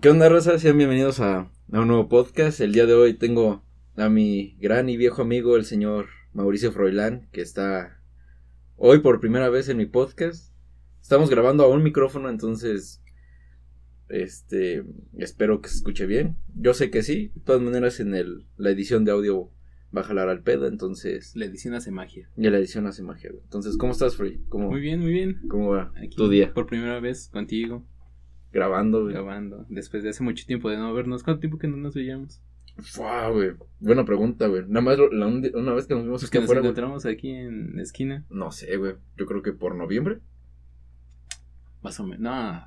¿Qué onda, Rosa? Sean bienvenidos a, un nuevo podcast. El día de hoy tengo a mi gran y viejo amigo, el señor Mauricio Froilán, que está hoy por primera vez en mi podcast. Estamos grabando a un micrófono, entonces este espero que se escuche bien. Yo sé que sí. De todas maneras, en el, la edición de audio va a jalar al pedo, entonces. La edición hace magia. Y la edición hace magia. Entonces, ¿cómo estás, Free? Muy bien, muy bien. ¿Cómo va tu día? Por primera vez contigo. Grabando, güey. Grabando. Después de hace mucho tiempo de no vernos. ¿Cuánto tiempo que no nos veíamos? Fua, güey. Buena pregunta, güey. Nada más la, una vez que nos vimos pues que nos encontramos aquí en la esquina. No sé, güey. Yo creo que por noviembre. Más o menos. No.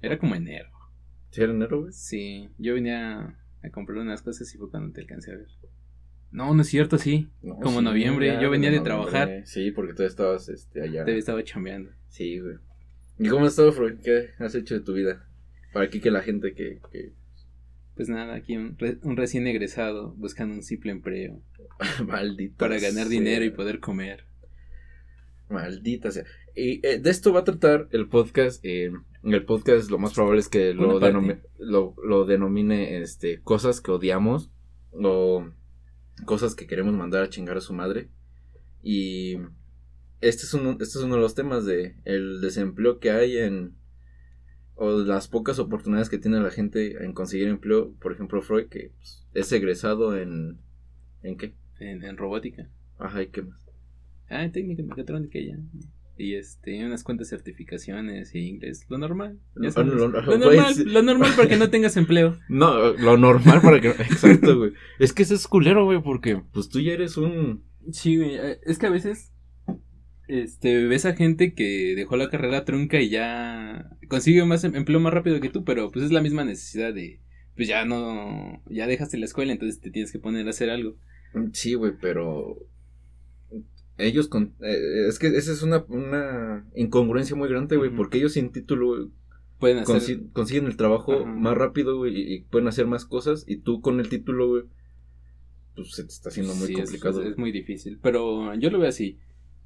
Era como enero. ¿Sí era enero, güey? Sí. Yo venía a comprar unas cosas y fue cuando te alcancé a ver. No, no es cierto, sí. como noviembre. Yo venía de trabajar. Sí, porque tú estabas este, allá. Te estaba chambeando. Sí, güey. ¿Y cómo has estado, Freud? ¿Qué has hecho de tu vida? Para aquí que la gente que... Pues nada, aquí un, recién egresado buscando un simple empleo. Maldito. Para ganar dinero y poder comer. Maldita sea. Y eh, de esto va a tratar el podcast. Eh, el podcast lo más probable es que lo, lo, lo, denomine este, cosas que odiamos o cosas que queremos mandar a chingar a su madre. Y este es, uno, este es uno de los temas de el desempleo que hay en o las pocas oportunidades que tiene la gente en conseguir empleo, por ejemplo Freud que pues, es egresado en ¿en qué? En, robótica. Ajá, ¿y qué más? Ah, en técnica mecatrónica ya. Y este, unas cuantas certificaciones y inglés. Lo normal. lo, normal, lo normal para que no tengas empleo. No, lo normal para que. Exacto, güey. Es que eso es culero, güey, porque pues tú ya eres un. Sí, güey. Eh, es que a veces este, ves a gente que dejó la carrera trunca y ya consigue más em, empleo más rápido que tú, pero pues es la misma necesidad de, pues ya no, ya dejaste la escuela, entonces te tienes que poner a hacer algo. Sí, güey, pero ellos, con, eh, es que esa es una, una incongruencia muy grande, güey, porque ellos sin título pueden hacer... consiguen el trabajo más rápido, güey, y, pueden hacer más cosas, y tú con el título, güey, pues se te está haciendo muy complicado. es muy difícil, pero yo lo veo así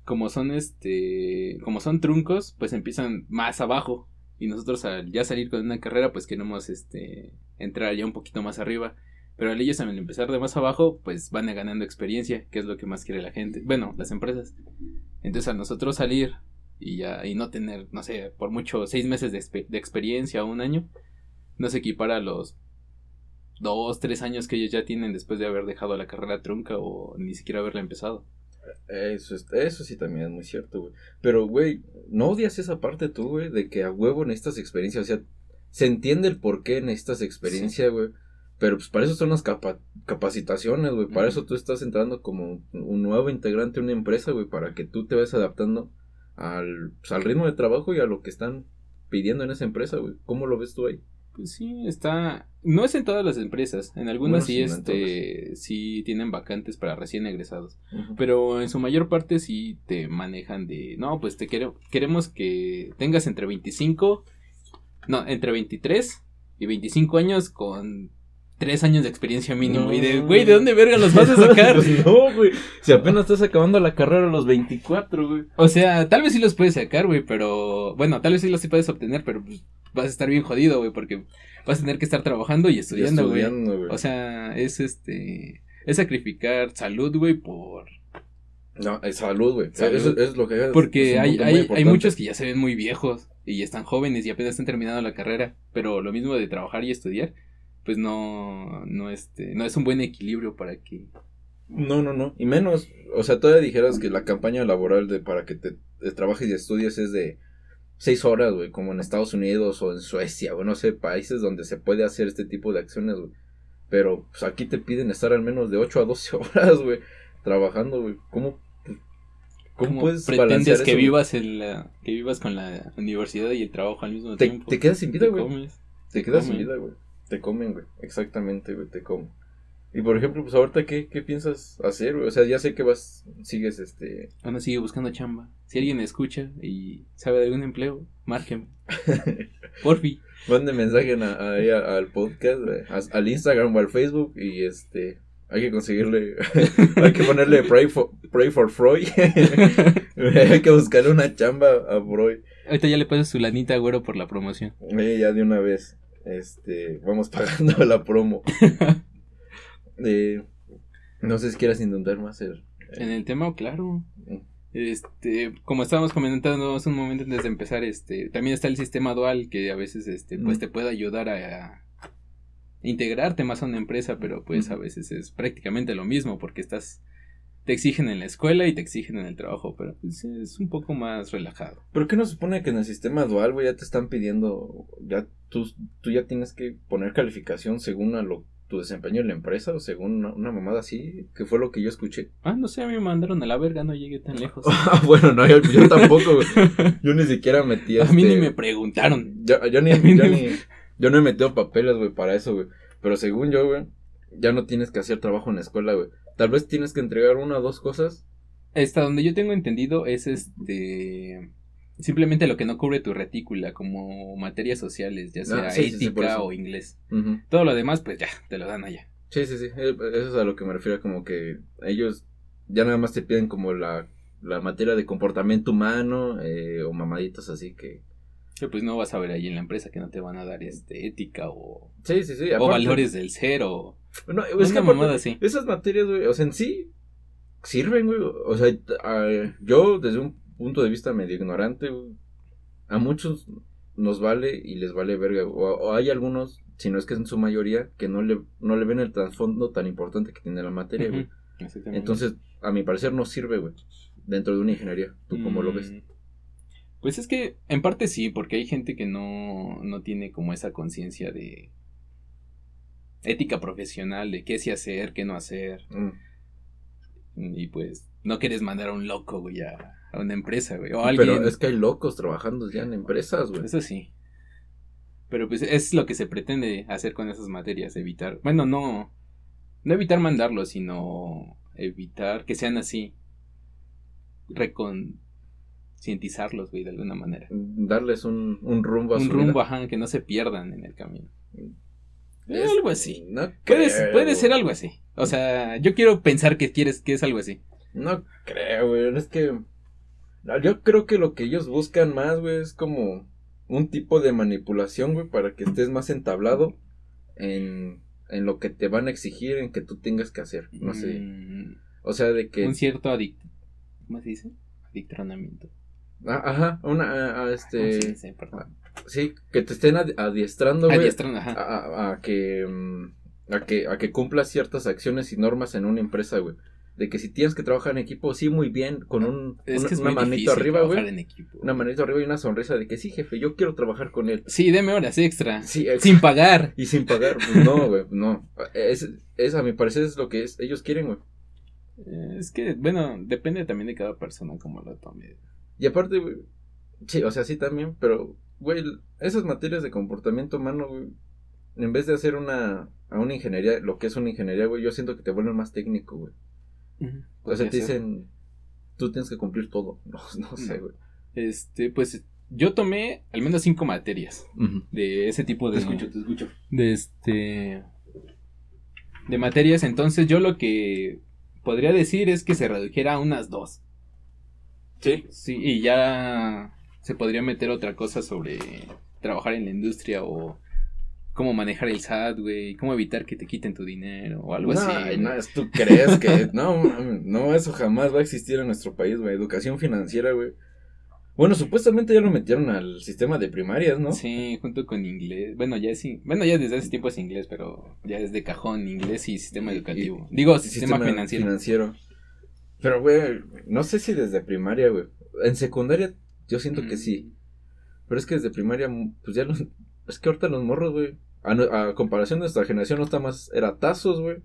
como son este, como son truncos, pues empiezan más abajo y nosotros al ya salir con una carrera, pues queremos este entrar ya un poquito más arriba. Pero al ellos al empezar de más abajo, pues van ganando experiencia, que es lo que más quiere la gente. Bueno, las empresas. Entonces a nosotros salir y ya y no tener, no sé, por mucho seis meses de, de experiencia o un año, no se equipara a los dos, tres años que ellos ya tienen después de haber dejado la carrera trunca o ni siquiera haberla empezado. Eso, eso sí también es muy cierto, güey. Pero, güey, ¿no odias esa parte tú, güey? De que a huevo necesitas experiencia. O sea, se entiende el por qué necesitas experiencia, güey. Pero pues para eso son las capacitaciones, güey. Para eso tú estás entrando como un nuevo integrante de una empresa, güey. Para que tú te vayas adaptando al, pues, al ritmo de trabajo y a lo que están pidiendo en esa empresa, güey. ¿Cómo lo ves tú ahí? Pues sí, está. No es en todas las empresas. En algunas sí, este, sí tienen vacantes para recién egresados. Pero en su mayor parte sí te manejan de. No, pues te queremos que tengas entre 25. No, entre 23 y 25 años con tres años de experiencia mínimo. y de, güey, ¿de dónde verga los vas a sacar? no, güey. Si apenas estás acabando la carrera a los 24, güey. O sea, tal vez sí los puedes sacar, güey, pero. Bueno, tal vez sí los sí puedes obtener, pero pues, vas a estar bien jodido, güey, porque vas a tener que estar trabajando y estudiando, güey. O sea, es este. Es sacrificar salud, güey, por. No, es salud, güey. Eso es lo que Porque hay, hay, hay muchos que ya se ven muy viejos y están jóvenes y apenas están terminando la carrera. Pero lo mismo de trabajar y estudiar, pues no, no, este, no es un buen equilibrio para que. No, no, no. Y menos, o sea, todavía dijeras que la campaña laboral de para que te trabajes y estudies es de seis horas, güey, como en Estados Unidos o en Suecia, o no sé, países donde se puede hacer este tipo de acciones, güey. Pero pues aquí te piden estar al menos de 8 a 12 horas, güey, trabajando, güey. ¿Cómo, cómo, puedes pretendes que vivas en la, que vivas con la universidad y el trabajo al mismo tiempo? Te quedas sin vida, güey. Te, quedas sin vida, güey. Te comen, güey. Exactamente, güey, te comen. Y por ejemplo, pues ahorita, ¿qué, qué piensas hacer? O sea, ya sé que vas, sigues este... Bueno, sigue buscando chamba. Si alguien escucha y sabe de algún empleo, márqueme. Porfi. Mande mensaje ahí al podcast, al Instagram o al Facebook y este... Hay que conseguirle, hay que ponerle pray for, pray for Freud. hay que buscarle una chamba a Freud. Ahorita ya le pasas su lanita, güero, por la promoción. Eh, ya de una vez. Este, vamos pagando la promo. Eh, no sé si quieras intentar más el, En el tema, claro. Mm. Este, como estábamos comentando hace un momento antes de empezar, este, también está el sistema dual que a veces, este, pues mm. te puede ayudar a, integrarte más a una empresa, pero pues a veces es prácticamente lo mismo porque estás te exigen en la escuela y te exigen en el trabajo, pero pues es un poco más relajado. ¿Pero qué no supone que en el sistema dual, güey, ya te están pidiendo, ya tú, tú ya tienes que poner calificación según a lo tu desempeño en la empresa o según una, mamada así, que fue lo que yo escuché. Ah, no sé, a mí me mandaron a la verga, no llegué tan lejos. Ah, bueno, no, yo, tampoco, Yo ni siquiera metí A mí ni este me preguntaron. Yo, ni, yo, no he metido papeles, güey, para eso, güey. Pero según yo, güey, ya no tienes que hacer trabajo en la escuela, güey. Tal vez tienes que entregar una o dos cosas. Hasta donde yo tengo entendido es este simplemente lo que no cubre tu retícula, como materias sociales, ya ah, sea ética o inglés. Todo lo demás, pues ya, te lo dan allá. Sí, sí, sí. Eh, eso es a lo que me refiero, como que ellos ya nada más te piden como la, la materia de comportamiento humano eh, o mamaditos así que... Que pues no vas a ver ahí en la empresa que no te van a dar este ética o... Sí, sí, sí. o valores del cero. No, es que así. esas materias, güey, o sea, en sí sirven, güey. O sea, yo desde un punto de vista medio ignorante, a muchos nos vale y les vale verga. O, hay algunos, si no es que en su mayoría, que no le, no le ven el trasfondo tan importante que tiene la materia, güey. Entonces, a mi parecer no sirve, güey, dentro de una ingeniería. ¿Tú cómo lo ves? Mm, pues es que en parte sí, porque hay gente que no, no tiene como esa conciencia de ética profesional, de qué sí hacer, qué no hacer. Mm. Y pues no quieres mandar a un loco, güey, a, a una empresa, güey. O alguien... Pero es que hay locos trabajando ya en empresas, güey. Eso sí. Pero pues es lo que se pretende hacer con esas materias, evitar, bueno, no, no evitar mandarlos, sino evitar que sean así, reconcientizarlos, güey, de alguna manera. Darles un, un rumbo a Un rumbo, ajá, que no se pierdan en el camino. Es, algo así. puede, puede, ser algo así. O sea, yo quiero pensar que quieres que es algo así. No creo, güey. Es que yo creo que lo que ellos buscan más, güey, es como un tipo de manipulación, güey, para que estés más entablado en, en lo que te van a exigir, en que tú tengas que hacer. No sé. Mm. O sea, de que. Un cierto adict. ¿Cómo se dice? Adictronamiento. Ah, ajá, una, a, este. sí, sí, perdón. Sí, que te estén adiestrando, güey. Adiestrando, ajá. A, a, que. Mm, a que, a que cumplas ciertas acciones y normas en una empresa, güey de que si tienes que trabajar en equipo, sí, muy bien, con un, una manito arriba, güey. Una manito arriba y una sonrisa de que sí, jefe, yo quiero trabajar con él. Sí, deme horas extra. Sí, sin pagar. Y sin pagar, pues no, güey, no. Es, es, a mi parecer, es lo que es, ellos quieren, güey. Eh, es que, bueno, depende también de cada persona como lo tome. Y aparte, güey, sí, o sea, sí también, pero, güey, esas materias de comportamiento humano, güey, en vez de hacer una, a una ingeniería, lo que es una ingeniería, güey, yo siento que te vuelven más técnico, güey. O sea, te dicen, tú tienes que cumplir todo. No, no sé, güey. Este, pues yo tomé al menos cinco materias de ese tipo de. Te escucho, te escucho. De este. De materias. Entonces, yo lo que podría decir es que se redujera a unas dos. Sí. Sí, y ya se podría meter otra cosa sobre trabajar en la industria o cómo manejar el SAT, güey, cómo evitar que te quiten tu dinero o algo así. No, tú crees que no, no, eso jamás va a existir en nuestro país, güey, educación financiera, güey. Bueno, supuestamente ya lo metieron al sistema de primarias, ¿no? Sí, junto con inglés. Bueno, ya sí. Bueno, ya desde ese tiempo es inglés, pero ya es de cajón inglés y sistema educativo. Digo, sistema, financiero. financiero. Pero, güey, no sé si desde primaria, güey. En secundaria yo siento que sí. Mm. Pero es que desde primaria, pues ya los, es que ahorita los morros, güey. A, comparación de nuestra generación, no está más. Era tazos, güey.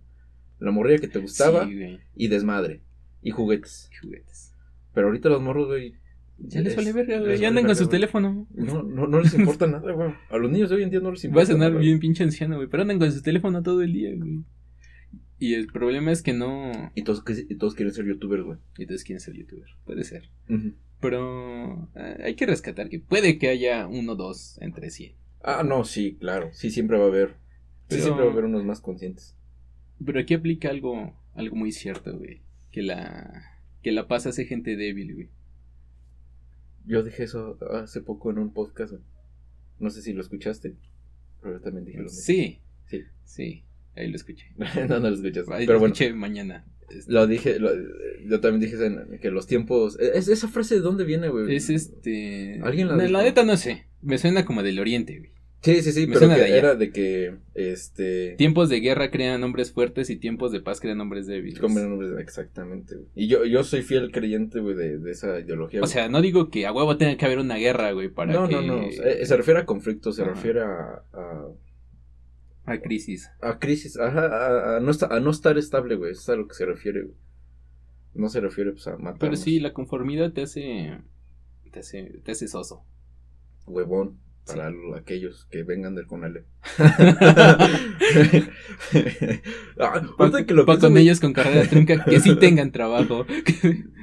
La morrilla que te gustaba. y desmadre. Y juguetes. juguetes. Pero ahorita los morros, güey. Ya les vale verga, güey. Ya andan con su teléfono. No, no, no les importa nada, güey. A los niños de hoy en día no les importa. Va a sonar bien pinche anciano, güey. Pero andan con su teléfono todo el día, güey. Y el problema es que no. Y todos, y todos quieren ser youtubers, güey. Y todos quieren ser youtubers. Puede ser. Pero eh, hay que rescatar que puede que haya uno o dos entre 100. Ah, no, sí, claro. Sí, siempre va a haber. Sí, siempre va a haber unos más conscientes. Pero aquí aplica algo, algo muy cierto, güey. Que la, que la paz hace gente débil, güey. Yo dije eso hace poco en un podcast. No sé si lo escuchaste. Pero yo también dije lo mismo. Sí. Sí. Sí. Ahí lo escuché. no, no lo escuchas. Ahí pero lo bueno. escuché mañana. Este, Lo dije, lo- yo también dije que los tiempos. ¿es, ¿Esa frase de dónde viene, güey? Es este. ¿Alguien la la, dijo? neta no sé. Me suena como del oriente, güey. Sí, sí, sí, me pero suena que de era de que. Este. Tiempos de guerra crean hombres fuertes y tiempos de paz crean hombres débiles. De- exactamente, güey. Y yo, yo soy fiel creyente, güey, de, de esa ideología. O güey. sea, no digo que a huevo tenga que haber una guerra, güey, para no, que. no, no. Se, se refiere a conflicto, se Ajá. refiere a, a, A crisis. a crisis, ajá, a, a no a no estar estable, güey. Eso es a lo que se refiere, güey. No se refiere, pues, a matar. Pero sí, la conformidad te hace. Te hace, te hace soso. Huevón. Para lo- aquellos que vengan del Conale. ah, ahorita que lo Pa' con ellos con carrera trunca que sí tengan trabajo.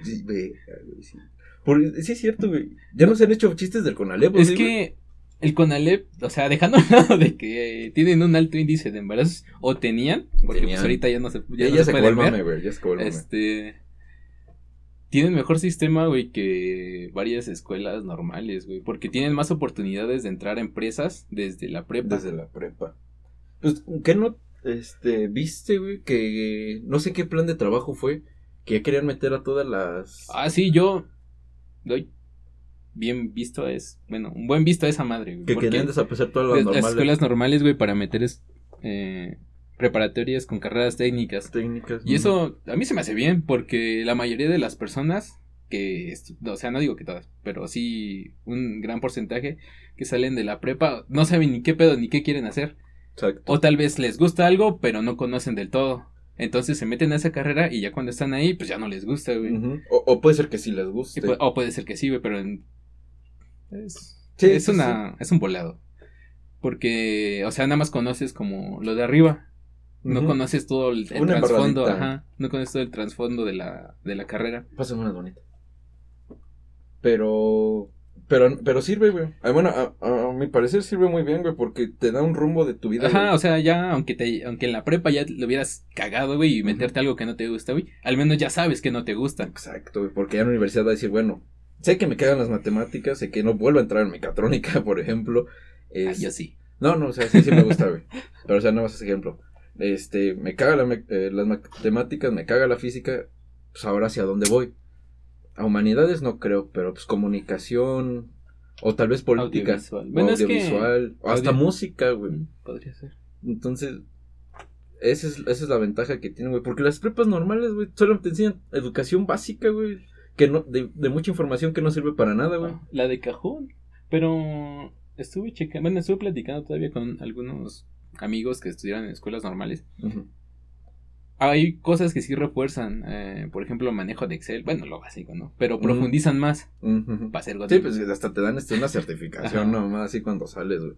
Sí, güey, güey, sí. Por- sí es cierto, güey. Ya no se han hecho chistes del Conalep, es que el CONALEP, o sea, dejando a un lado de que tienen un alto índice de embarazos, o tenían, porque Tenían. pues ahorita ya no se, Ya, ya no ya se mame, ver. Ya se. Este. Tienen mejor sistema, güey, que varias escuelas normales, güey. Porque tienen más oportunidades de entrar a empresas desde la prepa. Desde la prepa. Pues, ¿qué no este, viste, güey? Que no sé qué plan de trabajo fue. Que querían meter a todas las. Ah, sí, yo doy bien visto es, bueno, un buen visto a esa madre, güey. que querían desaparecer todas las las, normales. escuelas normales, güey, para meter es- eh, preparatorias con carreras técnicas. técnicas. Y eso a mí se me hace bien porque la mayoría de las personas que, o sea, no digo que todas, pero sí un gran porcentaje que salen de la prepa no saben ni qué pedo ni qué quieren hacer. Exacto. O tal vez les gusta algo, pero no conocen del todo. Entonces se meten a esa carrera y ya cuando están ahí, pues ya no les gusta, güey. O, o puede ser que sí les guste. pu- o puede ser que sí, güey, pero en- es, Sí, es sí, una es un volado. Porque, o sea, nada más conoces como lo de arriba. No conoces todo el, el trasfondo, ajá. No conoces todo el trasfondo de la, de la carrera. Pásame una bonita. Pero. Pero, pero sirve, güey. Ah, bueno, a, a- a mi parecer sirve muy bien, güey, porque te da un rumbo de tu vida. Ajá, güey. o sea, ya, aunque te, aunque en la prepa ya lo hubieras cagado, güey, y meterte algo que no te gusta, güey, al menos ya sabes que no te gusta. Exacto, güey, porque ya en la universidad va a decir, bueno, sé que me cagan las matemáticas, sé que no vuelvo a entrar en mecatrónica, por ejemplo. Ah, yo sí. No, no, o sea, sí, sí me gusta, güey. Pero, o sea, no más ese ejemplo. Este, me caga la me- eh, las matemáticas, me caga la física, pues ahora hacia dónde voy. A humanidades no creo, pero pues comunicación, o tal vez política, Audiovisual. o Bueno, es que- audiovisual, o hasta audio- música, güey. Mm, Podría ser. Entonces, esa es, esa es la ventaja que tienen, güey. Porque las prepas normales, güey, solo te enseñan educación básica, güey. Que no, de, de mucha información que no sirve para nada, güey. Ah, La de cajón. Pero estuve checando, bueno, estuve platicando todavía con algunos amigos que estudiaron en escuelas normales. Hay cosas que sí refuerzan, eh, por ejemplo, manejo de Excel, bueno, lo básico, ¿no? Pero profundizan más Ujú. para ser Sí, pues hasta te dan este, una certificación, nomás así cuando sales, güey.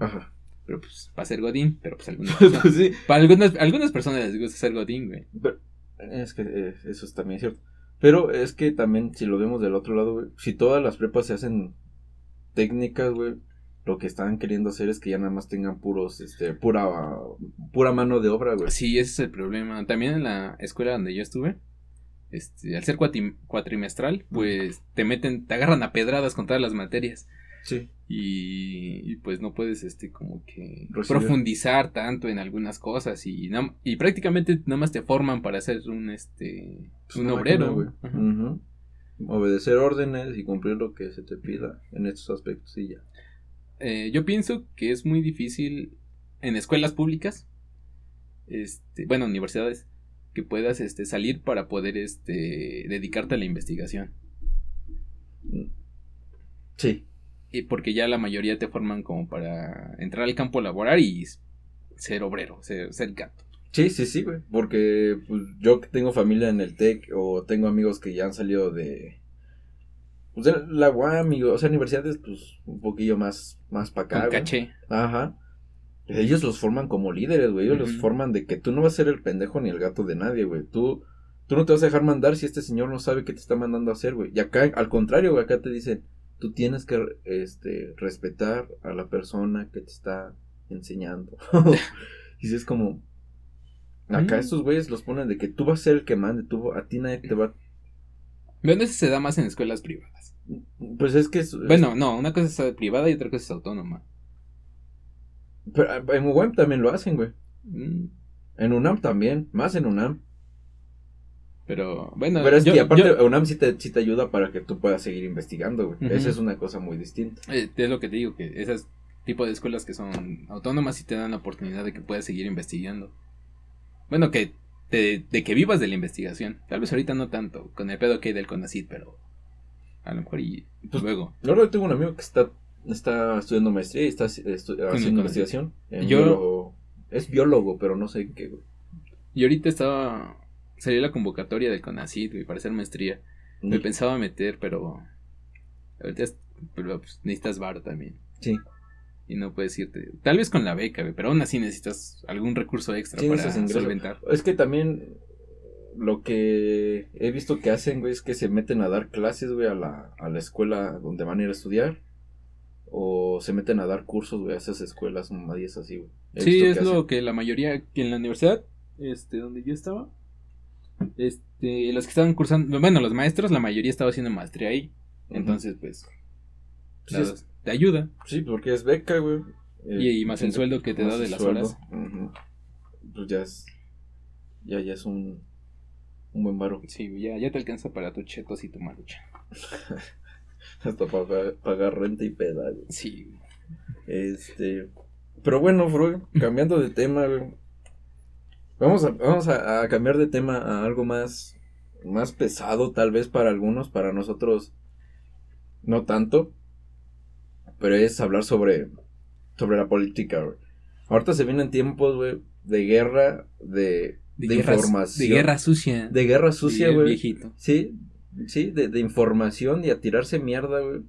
Ajá. Pero pues, para ser Godín, pero pues algunas Pues personas, sí. para algunas, algunas personas les gusta ser Godín, güey. Pero, es que eh, eso es también cierto. Pero es que también, si lo vemos del otro lado, güey, si todas las prepas se hacen técnicas, güey, lo que están queriendo hacer es que ya nada más tengan puros, este, pura, pura mano de obra, güey. Sí, ese es el problema. También en la escuela donde yo estuve, este, al ser cuatrimestral, pues te meten, te agarran a pedradas con todas las materias. Sí. Y, y, pues no puedes este como que Recibir. profundizar tanto en algunas cosas y y prácticamente nada más te forman para ser un este Pues un obrero máquina. Obedecer órdenes y cumplir lo que se te pida en estos aspectos y ya. Eh, yo pienso que es muy difícil en escuelas públicas este bueno universidades que puedas este salir para poder este dedicarte a la investigación Sí. Y porque ya la mayoría te forman como para entrar al campo laboral y ser obrero ser, ser gato Sí, sí, sí, güey. Porque pues, yo que tengo familia en el TEC o tengo amigos que ya han salido de... Pues de la UAM, y, o sea, universidades, pues, un poquillo más, más para acá, con güey. caché Ajá. Ellos los forman como líderes, güey. Ellos los forman de que tú no vas a ser el pendejo ni el gato de nadie, güey. Tú, tú no te vas a dejar mandar si este señor no sabe qué te está mandando a hacer, güey. Y acá, al contrario, güey, acá te dicen, tú tienes que, este, respetar a la persona que te está enseñando. y si es como, acá Mm. estos güeyes los ponen de que tú vas a ser el que mande, tú, a ti nadie te va... bueno eso se da más en escuelas privadas Pues es que es... Bueno, no, una cosa es privada y otra cosa es autónoma. Pero ah, en UAM también lo hacen, güey. Mm. En UNAM también, más en UNAM. Pero bueno. Pero es que aparte UNAM sí te, sí te ayuda para que tú puedas seguir investigando, güey. Esa es una cosa muy distinta. Eh, es lo que te digo, que esas tipo de escuelas que son autónomas y te dan la oportunidad de que puedas seguir investigando. Bueno, que de, que vivas de la investigación. Tal vez ahorita no tanto, con el pedo que hay del CONACID, pero a lo mejor y pues, luego. Yo tengo un amigo que está, está estudiando maestría y está haciendo investigación. Yo... es biólogo, pero no sé qué, Y ahorita estaba salió la convocatoria del CONACYT, para hacer maestría. Me pensaba meter, pero ahorita pero, pues, necesitas bar también. Sí. Y no puedes irte. Tal vez con la beca, pero aún así necesitas algún recurso extra para solventar. Es que también lo que he visto que hacen, güey, es que se meten a dar clases, güey, a la, a la escuela donde van a ir a estudiar. O se meten a dar cursos, güey, a esas escuelas mamadías así, güey. Sí, es lo que la mayoría, que en la universidad, este, donde yo estaba, este, los que estaban cursando, bueno, los maestros, la mayoría estaba haciendo maestría ahí. Entonces, pues, pues te ayuda. Sí, porque es beca, güey. y, más el sueldo que te da de las horas. Pues ya es, ya, ya es un, un buen varo. Sí, ya, ya te alcanza para tu chetos y tu marucha. Hasta para pagar renta y pedal. Sí. Este, pero bueno, Freud, cambiando de tema, güey Vamos a, vamos a, cambiar de tema a algo más, más pesado, tal vez para algunos, para nosotros no tanto. Pero es hablar sobre, sobre la política, güey. Ahorita se vienen tiempos, güey, de guerra, de, de, información. De guerra sucia. De guerra sucia, güey. Viejito. Sí, sí, de, de información y a tirarse mierda, güey.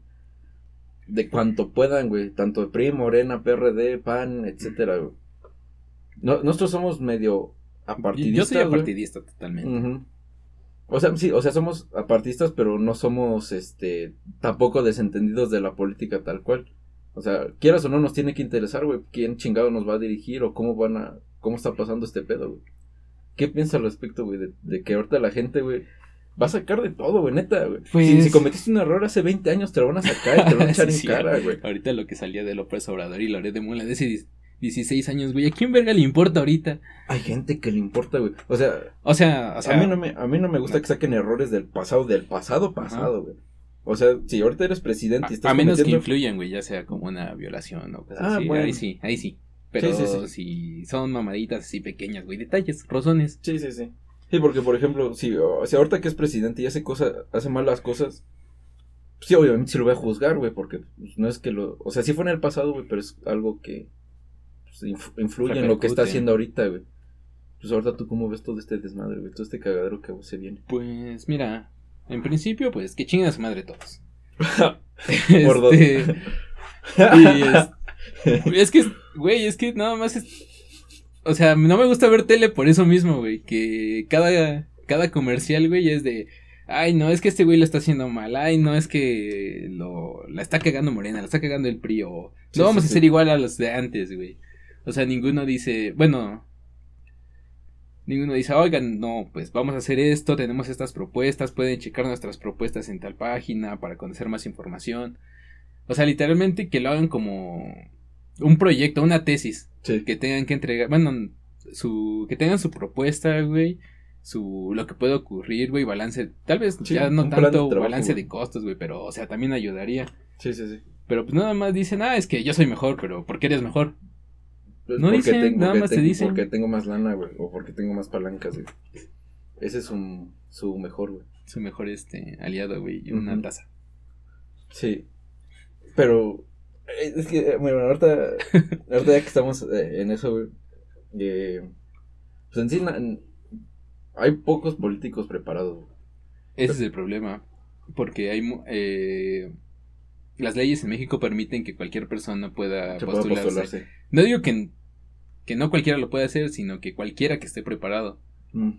De cuanto puedan, güey. Tanto PRI, Morena, PRD, PAN, etcétera, güey. nosotros somos medio apartidista. Yo soy apartidista totalmente. O sea, sí, o sea, somos apartistas, pero no somos, este, tampoco desentendidos de la política tal cual. O sea, quieras o no, nos tiene que interesar, güey, quién chingado nos va a dirigir o cómo van a, cómo está pasando este pedo, güey. ¿Qué piensas al respecto, güey, de, que ahorita la gente, güey, va a sacar de todo, güey, neta, güey. Si, pues cometiste un error hace 20 años, te lo van a sacar y te lo van a echar en cara, güey. Ahorita lo que salía de López Obrador y Loret de Mola, decidís 16 años, güey. ¿A quién verga le importa ahorita? Hay gente que le importa, güey. O sea, o sea, o sea a mí no me, a mí no me gusta que saquen errores del pasado, del pasado pasado, güey. O sea, si ahorita eres presidente y estás A, menos que influyan, güey, ya sea como una violación o cosas ah, así. Ahí sí, ahí sí. Pero si son mamaditas así pequeñas, güey, detalles, rozones. Sí, sí, sí. Sí, porque por ejemplo, si, si ahorita que es presidente y hace cosas, hace malas cosas, sí, obviamente sí lo voy a juzgar, güey, porque pues, no es que lo, o sea, sí fue en el pasado, güey, pero es algo que influye en lo que está haciendo ahorita, güey. Pues ahorita tú cómo ves todo este desmadre, güey, todo este cagadero que se viene. Pues mira, en principio, pues que chingan a su madre todos. Por. Este, es, que, güey, es que nada más es... O sea, no me gusta ver tele por eso mismo, güey, que cada, cada comercial, güey, es de... Ay, no, es que este güey lo está haciendo mal. Ay, no, es que lo, la está cagando Morena, la está cagando el PRI. O no vamos a ser igual a los de antes, güey. O sea, ninguno dice, bueno, ninguno dice, oigan, no, pues vamos a hacer esto, tenemos estas propuestas, pueden checar nuestras propuestas en tal página para conocer más información. O sea, literalmente que lo hagan como un proyecto, una tesis. Que tengan que entregar, bueno, su, que tengan su propuesta, güey. Su, lo que puede ocurrir, güey, balance, tal vez ya no tanto balance de costos, güey, pero, o sea, también ayudaría. Sí, sí, sí. Pero pues nada más dicen, ah, es que yo soy mejor, pero ¿por qué eres mejor? Pues no dicen, nada más te dicen. Porque tengo más lana, güey, o porque tengo más palancas, güey. Ese es un, su mejor, güey. Su mejor, este, aliado, güey, y una taza. Sí. Pero, eh, es que, eh, bueno, ahorita, ahorita ya que estamos eh, en eso, güey, pues en sí, hay pocos políticos preparados, Ese es el problema, porque hay, eh, las leyes en México permiten que cualquier persona pueda postularse. No digo que, que no cualquiera lo pueda hacer, sino que cualquiera que esté preparado. Mm.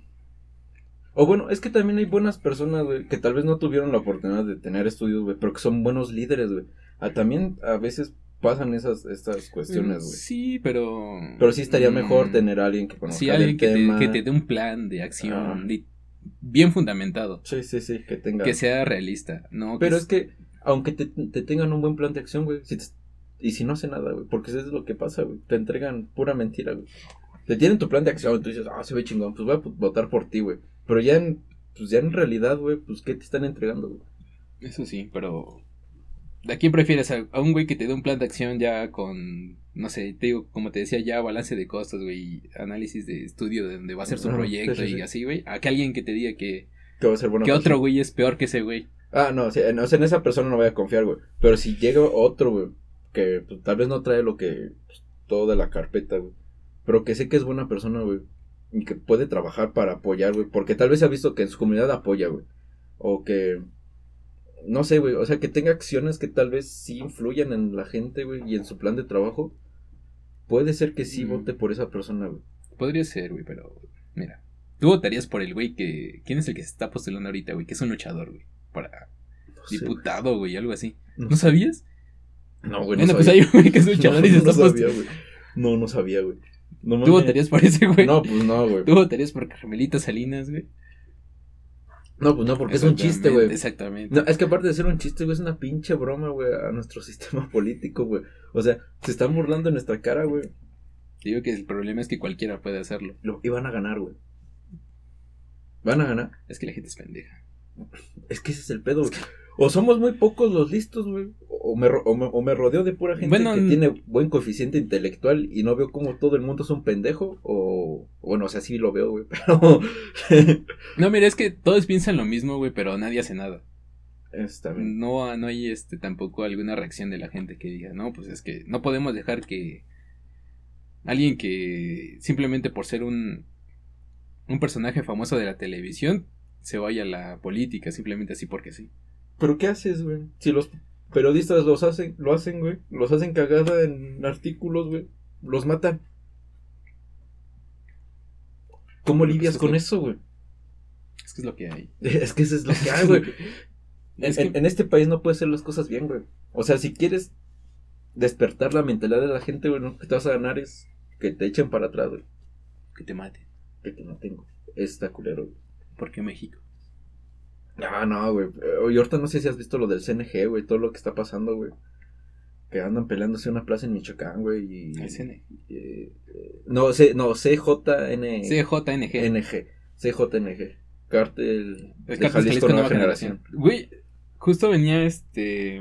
O bueno, es que también hay buenas personas, güey, que tal vez no tuvieron la oportunidad de tener estudios, güey, pero que son buenos líderes, güey. Ah, también a veces pasan esas estas cuestiones, güey. Sí, pero pero sí estaría mejor mm, tener a alguien que conozca sí, alguien que, Te, que te dé un plan de acción bien fundamentado. Sí, sí, sí, que tenga que sea realista, no Pero es que aunque te, tengan un buen plan de acción, güey, si Y si no hace nada, güey, porque eso es lo que pasa, güey. Te entregan pura mentira, güey. Te tienen tu plan de acción, tú dices, ah, se ve chingón, pues voy a votar por ti, güey. Pero ya en, pues ya en realidad, güey, pues ¿qué te están entregando, güey? Eso sí, pero ¿A quién prefieres? ¿A, un güey que te dé un plan de acción ya con, no sé, te digo, como te decía, ya balance de costos, güey, análisis de estudio de dónde va a ser su proyecto y así, güey? ¿A que alguien que te diga que, que, va a ser que otro güey es peor que ese güey? Ah, no, o en esa persona no voy a confiar, güey. Pero si llega otro, güey, que pues, tal vez no trae lo que, pues, todo de la carpeta, güey. Pero que sé que es buena persona, güey. Y que puede trabajar para apoyar, güey. Porque tal vez se ha visto que en su comunidad apoya, güey. O que no sé, güey, o sea, que tenga acciones que tal vez sí influyan en la gente, güey, y en su plan de trabajo, puede ser que sí mm. vote por esa persona, güey. Podría ser, güey, pero mira, tú votarías por el güey que, ¿quién es el que se está postulando ahorita, güey? Que es un luchador, güey, para diputado, güey, algo así. ¿No, sabías? No, güey, no bueno, pues hay un güey que es luchador y se está postulando. No, no sabía, güey. ¿Tú votarías por ese, güey? No, pues no, güey. ¿Tú votarías por Carmelita Salinas, güey? No, pues no, porque es un chiste, güey. Exactamente. No, es que aparte de ser un chiste, güey, es una pinche broma, güey, a nuestro sistema político, güey. O sea, se están burlando en nuestra cara, güey. Digo que el problema es que cualquiera puede hacerlo. y van a ganar, güey. Van a ganar. Es que la gente es pendeja. Es que ese es el pedo, güey. O somos muy pocos los listos, güey. O me, o, me, rodeo de pura gente que tiene buen coeficiente intelectual y no veo como todo el mundo es un pendejo. O, bueno, o sea, sí lo veo, güey, pero... no, mira, es que todos piensan lo mismo, güey, pero nadie hace nada. Está bien. No, no hay este, tampoco alguna reacción de la gente que diga, no, pues es que no podemos dejar que alguien que simplemente por ser un, un personaje famoso de la televisión se vaya a la política, simplemente así porque sí. Pero ¿qué haces, güey? Si los periodistas los hacen, lo hacen, güey, los hacen cagada en artículos, güey, los matan. ¿Cómo lidias con eso, güey? Es que es lo que hay. es que eso es lo que hay, güey. en, este país no puedes hacer las cosas bien, güey. O sea, si quieres despertar la mentalidad de la gente, güey, lo que te vas a ganar es que te echen para atrás, güey. Que te maten. Que te maten, güey. Está culero, güey. ¿Por qué México? Ah, no, güey. Y ahorita no sé si has visto lo del CNG, güey, todo lo que está pasando, güey. Que andan peleándose en una plaza en Michoacán, güey. Y, ¿El CNG? Eh, no, C, no, CJN. CJNG. NG. CJNG. Cártel de Jalisco, Nueva, generación. Güey, justo venía este.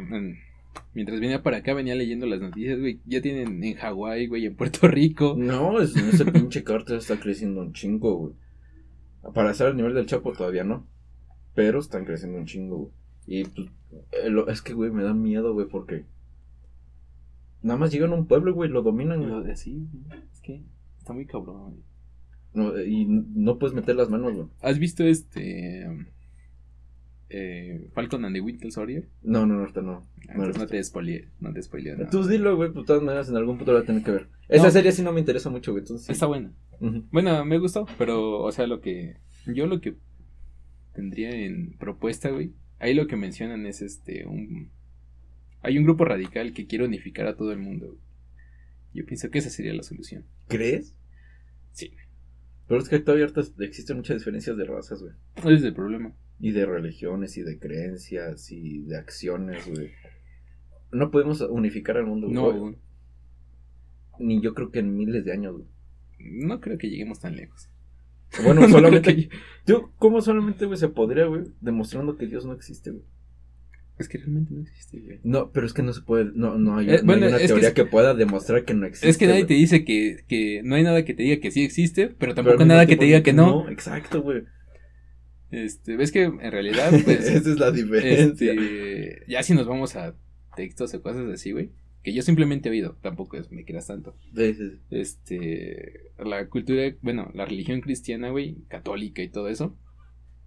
Mientras venía para acá, venía leyendo las noticias, güey. Ya tienen en Hawái, güey, en Puerto Rico. No, ese pinche cártel está creciendo un chingo, güey. Para estar al nivel del Chapo todavía no. Pero están creciendo un chingo, güey. Y pues, eh, es que, güey, me da miedo, güey, porque. Nada más llegan a un pueblo, güey, lo dominan. Lo de sí, es que está muy cabrón, güey. No, y no puedes meter las manos, güey. ¿Has visto este. Eh, Falcon and the Winter Soldier? No, no, no, no. Ah, no, no te spoileé, no te spoileé nada. Tú dilo, güey, pues de todas maneras en algún punto lo voy a tener que ver. Esa serie sí no me interesa mucho, güey, entonces. Está buena. Bueno, me gustó, pero, o sea, lo que. Yo lo que tendría en propuesta, güey. Ahí lo que mencionan es este, un... Hay un grupo radical que quiere unificar a todo el mundo. Yo pienso que esa sería la solución. ¿Crees? Sí. Pero es que todavía existen muchas diferencias de razas, güey. Ese es el problema. Y de religiones, y de creencias, y de acciones, güey. No podemos unificar al mundo, güey. Ni yo creo que en miles de años, güey. No creo que lleguemos tan lejos. Bueno, solamente. Yo, ¿Cómo solamente, güey, se podría, güey, demostrando que Dios no existe, güey? Es que realmente no existe, güey. No, pero es que no se puede, no, no hay, eh, una teoría que, pueda demostrar que no existe. Es que nadie te dice que, que no hay nada que te diga que sí existe, pero tampoco hay nada que te diga que no. no. Exacto, güey. Este, ves que en realidad, pues. Esa es la diferencia. Este, ya si nos vamos a textos o cosas así, güey que yo simplemente he oído, tampoco es, me quieras tanto. Este, la cultura, bueno, la religión cristiana, güey, católica y todo eso,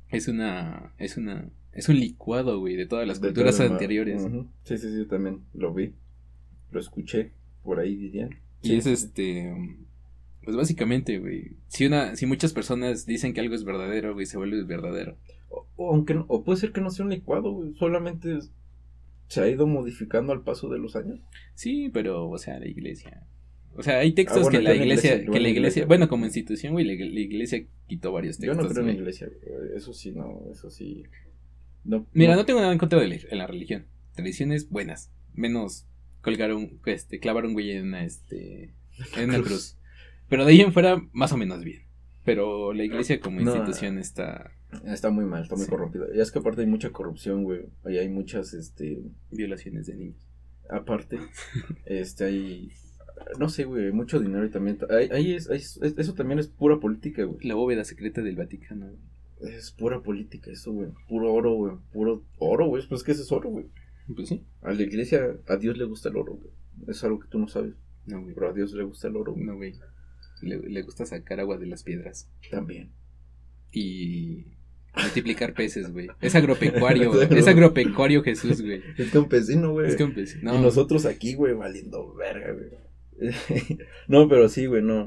es una, es una, es un licuado, güey, de todas las culturas anteriores. Sí, sí, sí, también lo vi, lo escuché, por ahí dirían. y es este, pues básicamente, güey, si una, si muchas personas dicen que algo es verdadero, güey, se vuelve verdadero. O, aunque, o puede ser que no sea un licuado, güey, solamente es se ha ido modificando al paso de los años. Sí, pero, o sea, la iglesia. O sea, hay textos ah, que la iglesia, que la iglesia, bueno, como institución, güey, la, iglesia quitó varios textos. Yo no creo en la iglesia, eso sí, no, eso sí. No, Mira, no, tengo nada en contra de la, la religión. Tradiciones buenas, menos colgaron, este, clavaron güey en una, este, en una cruz. Pero de ahí en fuera, más o menos bien. Pero la iglesia como institución está... Está muy mal, está muy corrompida. Y es que aparte hay mucha corrupción, güey. Ahí hay muchas, este... Violaciones de niños. Aparte, este, hay... No sé, güey, mucho dinero y también... Ahí, es, eso también es pura política, güey. La bóveda secreta del Vaticano, Es pura política eso, güey. Puro oro, güey. Puro oro, güey. Pues que ese es oro, güey. Pues sí. A la iglesia, a Dios le gusta el oro, güey. Es algo que tú no sabes. No, güey. Pero a Dios le gusta el oro. No, güey. Le, gusta sacar agua de las piedras. También. Y multiplicar peces, güey. Es agropecuario. es agropecuario Jesús, güey. Es campesino, güey. Es campesino. Y nosotros aquí, güey, valiendo verga, güey. no, pero sí, güey, no.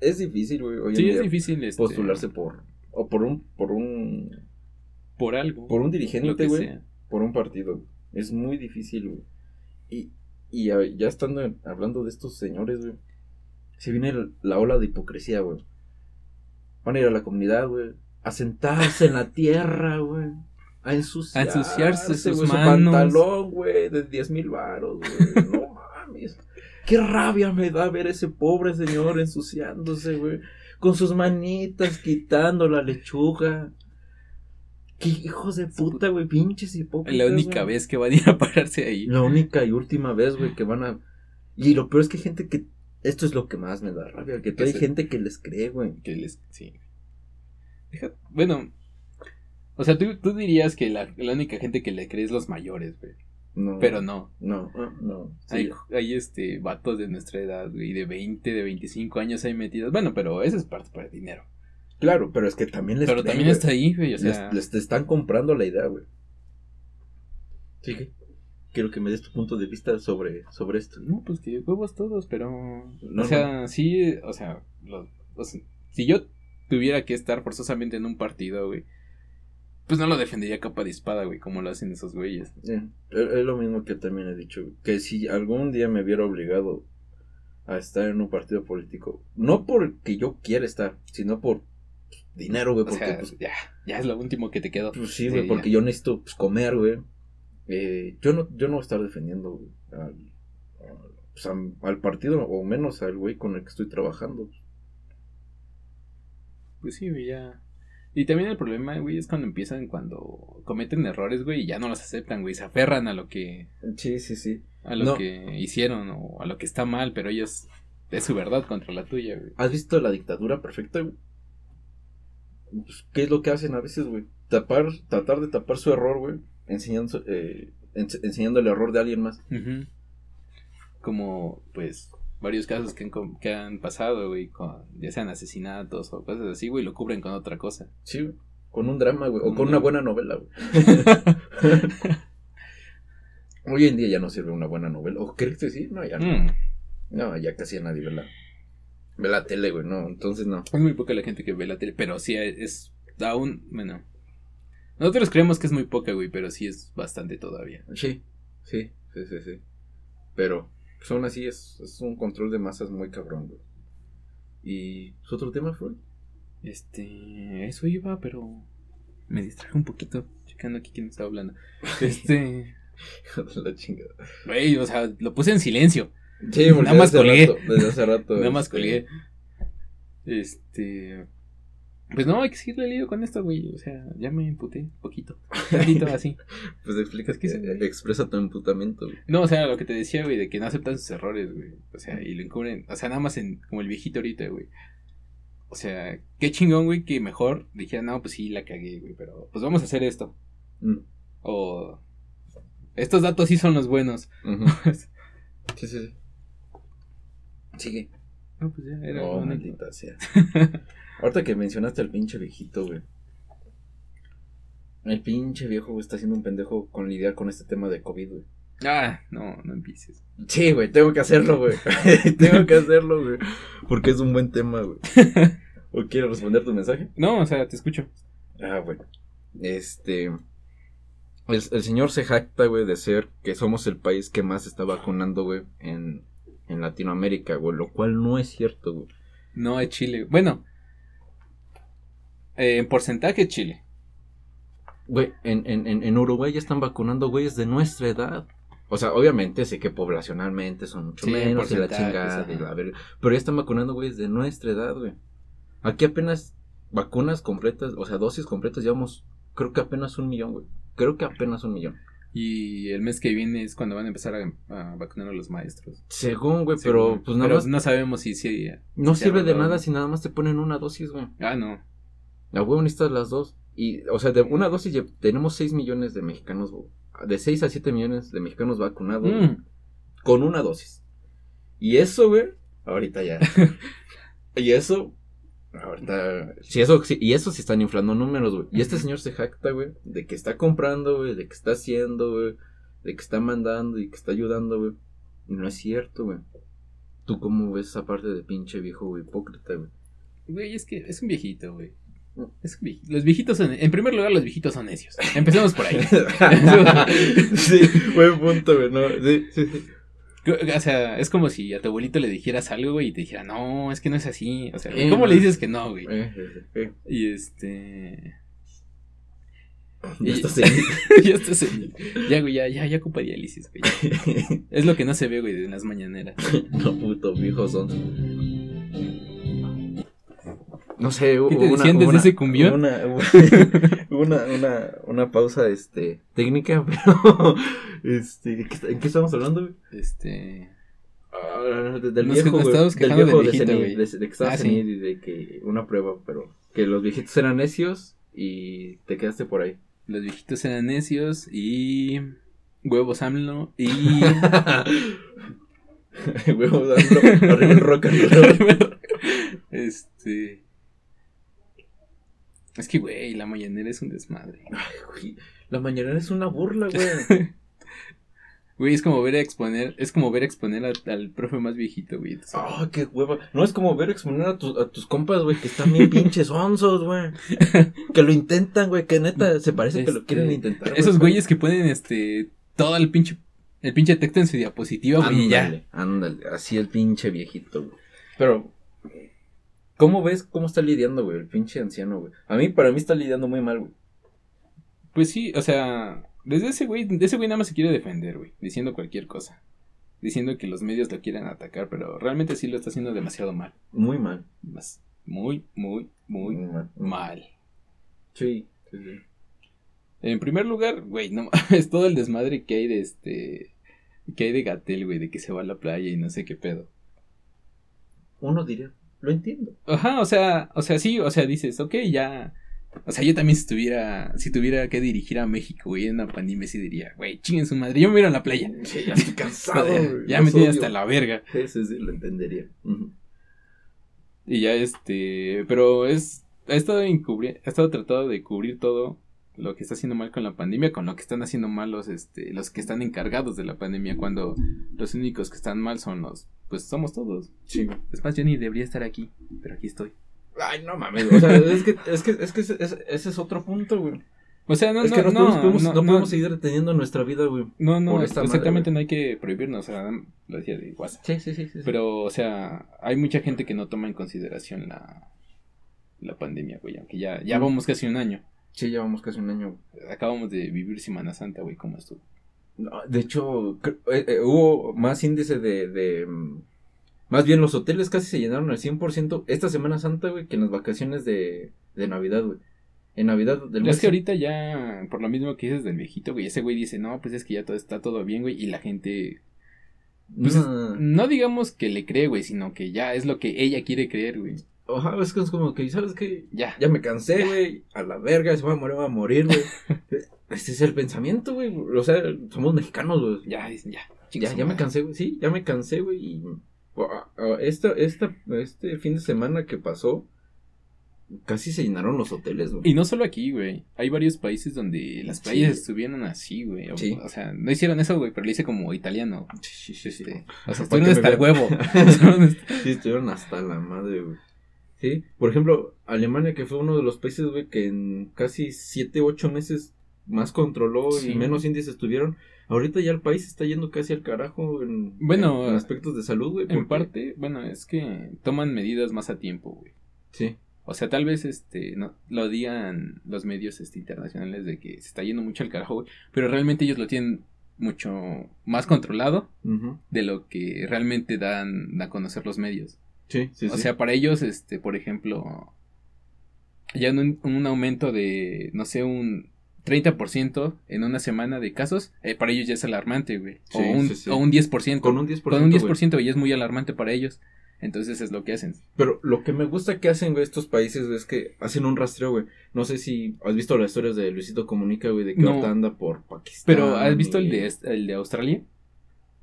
Es difícil, güey. Sí, es difícil este... postularse por. O por un. Por un. Por algo. Por un dirigente, güey. Por un partido. Es muy difícil, güey. Y, y ya estando hablando de estos señores, güey se viene la ola de hipocresía, güey. Van a ir a la comunidad, güey. A sentarse en la tierra, güey. A ensuciarse. A ensuciarse sus Su pantalón, güey, de 10 mil varos, güey. No mames. Qué rabia me da ver a ese pobre señor ensuciándose, güey. Con sus manitas quitando la lechuga. Qué hijos de puta, güey, pinches hipócritas. La única vez que van a ir a pararse ahí. La única y última vez, güey, que van a. Y lo peor es que hay gente que esto es lo que más me da rabia, que hay gente que les cree, güey. Que les, sí. Bueno, o sea, tú, tú dirías que la, única gente que le cree es los mayores, güey. No. Pero no. No, no. Hay, hay, este vatos de nuestra edad, güey, de 20, de 25 años ahí metidos. Bueno, pero eso es parte para el dinero. Claro, pero es que también les Pero también está ahí, güey, o sea. Les, les, están comprando la idea, güey. Sí quiero que me des tu punto de vista sobre, sobre esto. No, pues que huevos todos, pero... o sea, sí, o sea, si yo tuviera que estar forzosamente en un partido, güey, pues no lo defendería capa de espada, güey, como lo hacen esos güeyes. es, lo mismo que también he dicho, que si algún día me viera obligado a estar en un partido político, no porque yo quiera estar, sino por dinero, güey, porque pues, ya, ya es lo último que te quedó. Pues sí, güey, porque yo necesito pues, comer, güey. Eh, yo no yo no voy a estar defendiendo pues, al, partido o menos al güey con el que estoy trabajando. Pues sí, güey, ya. Y también el problema, güey, es cuando empiezan, cuando cometen errores, güey, y ya no los aceptan, güey, se aferran a lo que... Sí, sí, sí. A lo que hicieron o a lo que está mal, pero ellos... Es su verdad contra la tuya, güey. ¿Has visto la dictadura perfecta, güey? Pues, ¿Qué es lo que hacen a veces, güey? Tapar, tratar de tapar su error, güey, enseñando, eh, enseñando el error de alguien más. Como, pues, varios casos que han, que han pasado, güey, ya sean asesinatos o cosas así, güey, lo cubren con otra cosa. Sí, con un drama, güey, o con una buena novela, güey. Hoy en día ya no sirve una buena novela. ¿O crees que sí? No, ya no. Mm. No, ya casi a nadie ve la, ve la tele, güey, no, entonces no. Es muy poca la gente que ve la tele, pero sí es aún, bueno, nosotros creemos que es muy poca, güey, pero sí es bastante todavía. Sí, sí, sí, sí, sí. Pero, pues aún así es, es un control de masas muy cabrón, güey. ¿Y su otro tema fue? Este, eso iba, pero me distraje un poquito, checando aquí quién estaba hablando. Este... la chingada. Güey, o sea, lo puse en silencio. Sí, nada más colgué. desde hace rato. nada más este, colgué. Este... Pues no, hay que seguirle lío con esto, güey. O sea, ya me emputé un poquito. Tantito así. pues explicas que expresa tu emputamiento, güey. No, o sea, lo que te decía, güey, de que no aceptan sus errores, güey. O sea, y lo encubren. O sea, nada más en como el viejito ahorita, güey. O sea, qué chingón, güey, que mejor dijera, no, pues sí, la cagué, güey, pero pues vamos a hacer esto. Mm. O estos datos sí son los buenos. sí, sí, sí. Sigue. No, pues ya era. Oh, maldita sea. Ahorita que mencionaste al pinche viejito, güey. El pinche viejo, güey, está haciendo un pendejo con lidiar con este tema de COVID, güey. Ah, no, no empieces. Sí, güey, tengo que hacerlo, güey. tengo que hacerlo, güey. Porque es un buen tema, güey. ¿O quieres responder tu mensaje? No, o sea, te escucho. Ah, bueno. Este. El, el señor se jacta, güey, de ser que somos el país que más está vacunando, güey, en, en Latinoamérica, güey. Lo cual no es cierto, güey. No es Chile. Bueno, eh, en porcentaje, Chile. Güey, en, en, en Uruguay ya están vacunando güeyes de nuestra edad. O sea, obviamente sé que poblacionalmente son mucho menos y la chingada y la verga. Pero ya están vacunando, güey, de nuestra edad, güey. Aquí apenas vacunas completas, o sea, dosis completas, llevamos, creo que apenas un millón, güey. Creo que apenas un millón. Y el mes que viene es cuando van a empezar a, vacunar a los maestros. Según, güey, pero pues nada más. No sabemos si. si no sirve de nada si nada más te ponen una dosis, güey. Ah, no. La huevo necesitas las dos. Y, o sea, de una dosis tenemos 6 millones de mexicanos. De 6 a 7 millones de mexicanos vacunados. Mm. Con una dosis. Y eso, güey. Ahorita ya. y eso, Ahorita, si eso, y eso sí están inflando números, güey. Y este señor se jacta, güey, de que está comprando, güey, de que está haciendo, güey, de que está mandando y que está ayudando, güey. Y no es cierto, güey. ¿Tú cómo ves esa parte de pinche viejo, güey, hipócrita, güey? Güey, es que es un viejito, güey. Es los viejitos son, en primer lugar, los viejitos son necios. Empecemos por ahí. sí, buen punto, güey, no, sí, sí, sí. O sea, es como si a tu abuelito le dijeras algo, güey, y te dijera, no, es que no es así. O sea, ¿cómo le dices que no, güey? Eh, y este. Ya estás ya estás Ya, güey, ya, ya, ya ocupa diálisis, güey. Es lo que no se ve, güey, en las mañaneras. no, puto, viejos son no sé, ¿Qué te decían desde ese cumbión? Una, una, una, una, pausa, este, técnica, pero, este, ¿en qué estamos hablando, Este... Ah, del viejo, güey, del viejo de, de, de, que estabas ah, y de que una prueba, pero que los viejitos eran necios y te quedaste por ahí. Los viejitos eran necios y huevos AMLO y... huevos AMLO, arriba el rock Este... Es que, güey, la mañanera es un desmadre. Ay, la mañanera es una burla, güey. Güey, es como ver a exponer, es como ver a exponer al profe más viejito, güey. Ah, qué hueva. No es como ver a exponer a, tus a tus compas, güey, que están bien pinches onzos, güey. que lo intentan, güey, que neta se parece que lo quieren este, intentar. Esos güeyes que ponen, este, todo el pinche, el pinche texto en su diapositiva, güey, ya. Ándale, así el pinche viejito, güey. Pero, ¿Cómo ves cómo está lidiando, güey, el pinche anciano, güey? A mí, para mí está lidiando muy mal, güey. Pues sí, o sea, desde ese güey, de ese güey nada más se quiere defender, güey, diciendo cualquier cosa. Diciendo que los medios lo quieren atacar, pero realmente sí lo está haciendo demasiado mal. Muy mal. Más, muy, muy, muy, mal. Sí, sí, sí. En primer lugar, güey, no es todo el desmadre que hay de este. que hay de Gatel, güey, de que se va a la playa y no sé qué pedo. Uno diría, lo entiendo. Ajá, o sea, o sea, sí, o sea, dices, ok, ya. O sea, yo también si estuviera, si tuviera que dirigir a México, güey, en una pandemia, sí diría, güey, chinguen su madre, yo me voy a, la playa. Sí, ya estoy cansado, Ya, me tiene hasta la verga. Ese sí lo entendería. Y ya este, pero es, ha estado ha estado tratando de cubrir todo lo que está haciendo mal con la pandemia, con lo que están haciendo mal los, este, los que están encargados de la pandemia, cuando los únicos que están mal son los, pues somos todos. Sí. Es más, yo ni debería estar aquí, pero aquí estoy. Ay, no mames, o sea, es que, es que, es que ese, es otro punto, güey. O sea, no, es que no, no, podemos, no, podemos seguir deteniendo nuestra vida, güey. No, no, exactamente no hay que prohibirnos, o sea, lo decía de WhatsApp. Sí, sí, sí, sí, Pero, o sea, hay mucha gente que no toma en consideración la, la pandemia, güey, aunque ya, ya vamos casi un año. Sí, llevamos casi un año. Acabamos de vivir Semana Santa, güey, ¿cómo estuvo? de hecho, eh, eh, hubo más índice de, de... Mm, más bien los hoteles casi se llenaron al 100% esta Semana Santa, güey, que en las vacaciones de, de Navidad, güey. En Navidad del mes. Es que ahorita ya, por lo mismo que dices del viejito, güey, ese güey dice, no, pues es que ya todo está todo bien, güey, y la gente... Pues, no. no digamos que le cree, güey, sino que ya es lo que ella quiere creer, güey. Ojalá, es que es como que, ¿sabes qué? Ya. Ya me cansé, güey. A la verga, se va a morir, va a morir, güey. este es el pensamiento, güey. O sea, somos mexicanos, güey. Ya, dicen, ya. Ya, ya me cansé, güey. Sí, ya me cansé, güey. Y esta, esta, este fin de semana que pasó, casi se llenaron los hoteles, güey. Y no solo aquí, güey. Hay varios países donde las playas estuvieron así, güey. O, sí. o, sea, no hicieron eso, güey, pero lo hice como italiano. Sí, sí, sí. Este, o sea, estuvieron hasta el huevo. sí, estuvieron hasta la madre, güey. Sí, por ejemplo, Alemania, que fue uno de los países, güey, que en casi 7, 8 meses más controló y menos índices tuvieron. Ahorita ya el país está yendo casi al carajo en, bueno, aspectos de salud, güey. En parte, bueno, es que toman medidas más a tiempo, güey. Sí. O sea, tal vez este no lo digan los medios este internacionales de que se está yendo mucho al carajo, güey, pero realmente ellos lo tienen mucho más controlado de lo que realmente dan a conocer los medios. Sí, sí, o sea, para ellos, este, por ejemplo, ya un, un aumento de, no sé, un 30% en una semana de casos, eh, para ellos ya es alarmante, güey. o, un, o un 10%. Con un 10%. Con un 10%, güey, es muy alarmante para ellos. Entonces es lo que hacen. Pero lo que me gusta que hacen, güey, estos países, es que hacen un rastreo, güey. No sé si has visto las historias de Luisito Comunica, güey, de que ahorita anda por Pakistán. Pero ¿has visto el de, el de Australia?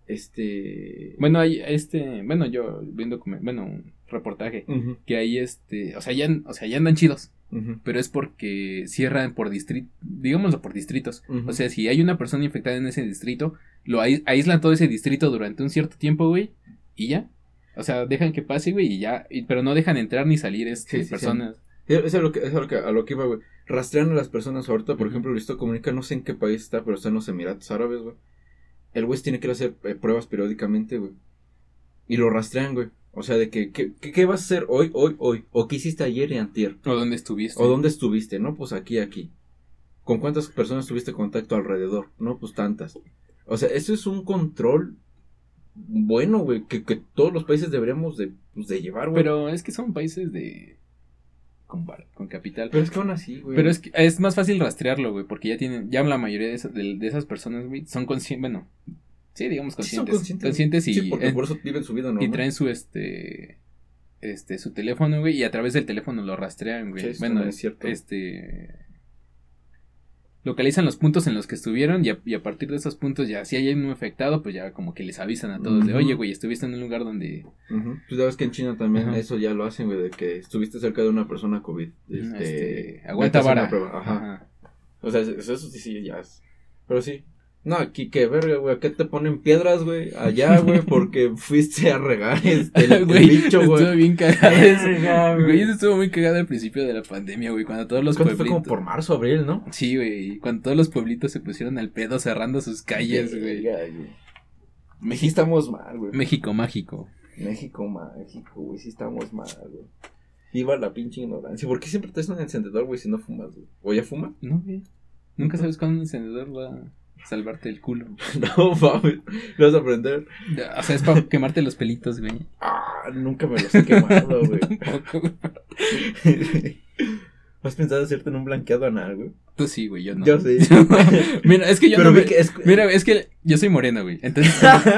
Este. Bueno, hay este. Bueno, yo viendo. Bueno, un reportaje. Que ahí este. O sea, ya, o sea, ya andan chidos. Pero es porque cierran por distrito. Digámoslo por distritos. O sea, si hay una persona infectada en ese distrito, lo aíslan todo ese distrito durante un cierto tiempo, güey. Y ya. O sea, dejan que pase, güey, y ya. pero no dejan entrar ni salir este, personas. Eso es, lo que, es lo que, a lo que iba, güey. Rastrean a las personas ahorita. Por ejemplo, Listo Comunica, no sé en qué país está, pero está en los Emiratos Árabes, güey. El güey tiene que hacer eh, pruebas periódicamente, güey. Y lo rastrean, güey. O sea, de que, ¿qué, qué, vas a hacer hoy, hoy, hoy? ¿O qué hiciste ayer y antier? ¿O dónde estuviste? ¿O dónde estuviste? No, pues aquí, aquí. ¿Con cuántas personas tuviste contacto alrededor? No, pues tantas. O sea, eso es un control bueno, güey, que, que todos los países deberíamos de, pues, de llevar, güey. Pero es que son países de... Con, con, capital. Pero es que aún así, güey. Pero es que es más fácil rastrearlo, güey, porque ya tienen, ya la mayoría de, esas, de, esas personas, güey, son conscientes, bueno, sí, digamos conscientes. Sí, son conscientes. y... Sí, porque por eso viven su vida, ¿no? Y traen su, este, este, su teléfono, güey, y a través del teléfono lo rastrean, güey. bueno, es cierto. Este, localizan los puntos en los que estuvieron y a, partir de esos puntos ya si hay un afectado pues ya como que les avisan a todos de oye güey estuviste en un lugar donde pues sabes que en China también eso ya lo hacen güey de que estuviste cerca de una persona covid este, este aguanta vara Ajá. o sea eso sí sí ya es. Pero sí no, aquí qué verga, güey. Acá te ponen piedras, güey. Allá, güey, porque fuiste a regar este, el, güey, bicho, güey. Estuvo bien cagado eso. Güey, eso estuvo muy cagado al principio de la pandemia, güey. Cuando todos los pueblitos. fue como por marzo, abril, ¿no? Sí, güey. Cuando todos los pueblitos se pusieron al pedo cerrando sus calles, güey. México estamos mal, güey. México mágico. México mágico, güey. Sí estamos mal, güey. Viva la pinche ignorancia. ¿Por qué siempre te un encendedor, güey, si no fumas, güey? ¿O ya fuma? No, güey. Nunca sabes cuándo un encendedor va salvarte el culo. no, mames. Lo vas a aprender. O sea, es para quemarte los pelitos, güey. Ah, nunca me los he quemado, güey. ¿Has pensado hacerte en un blanqueado anal, güey? Tú sí, güey, yo no. Yo sí. mira, es que yo no me... Mira, es que yo soy morena, güey. Entonces,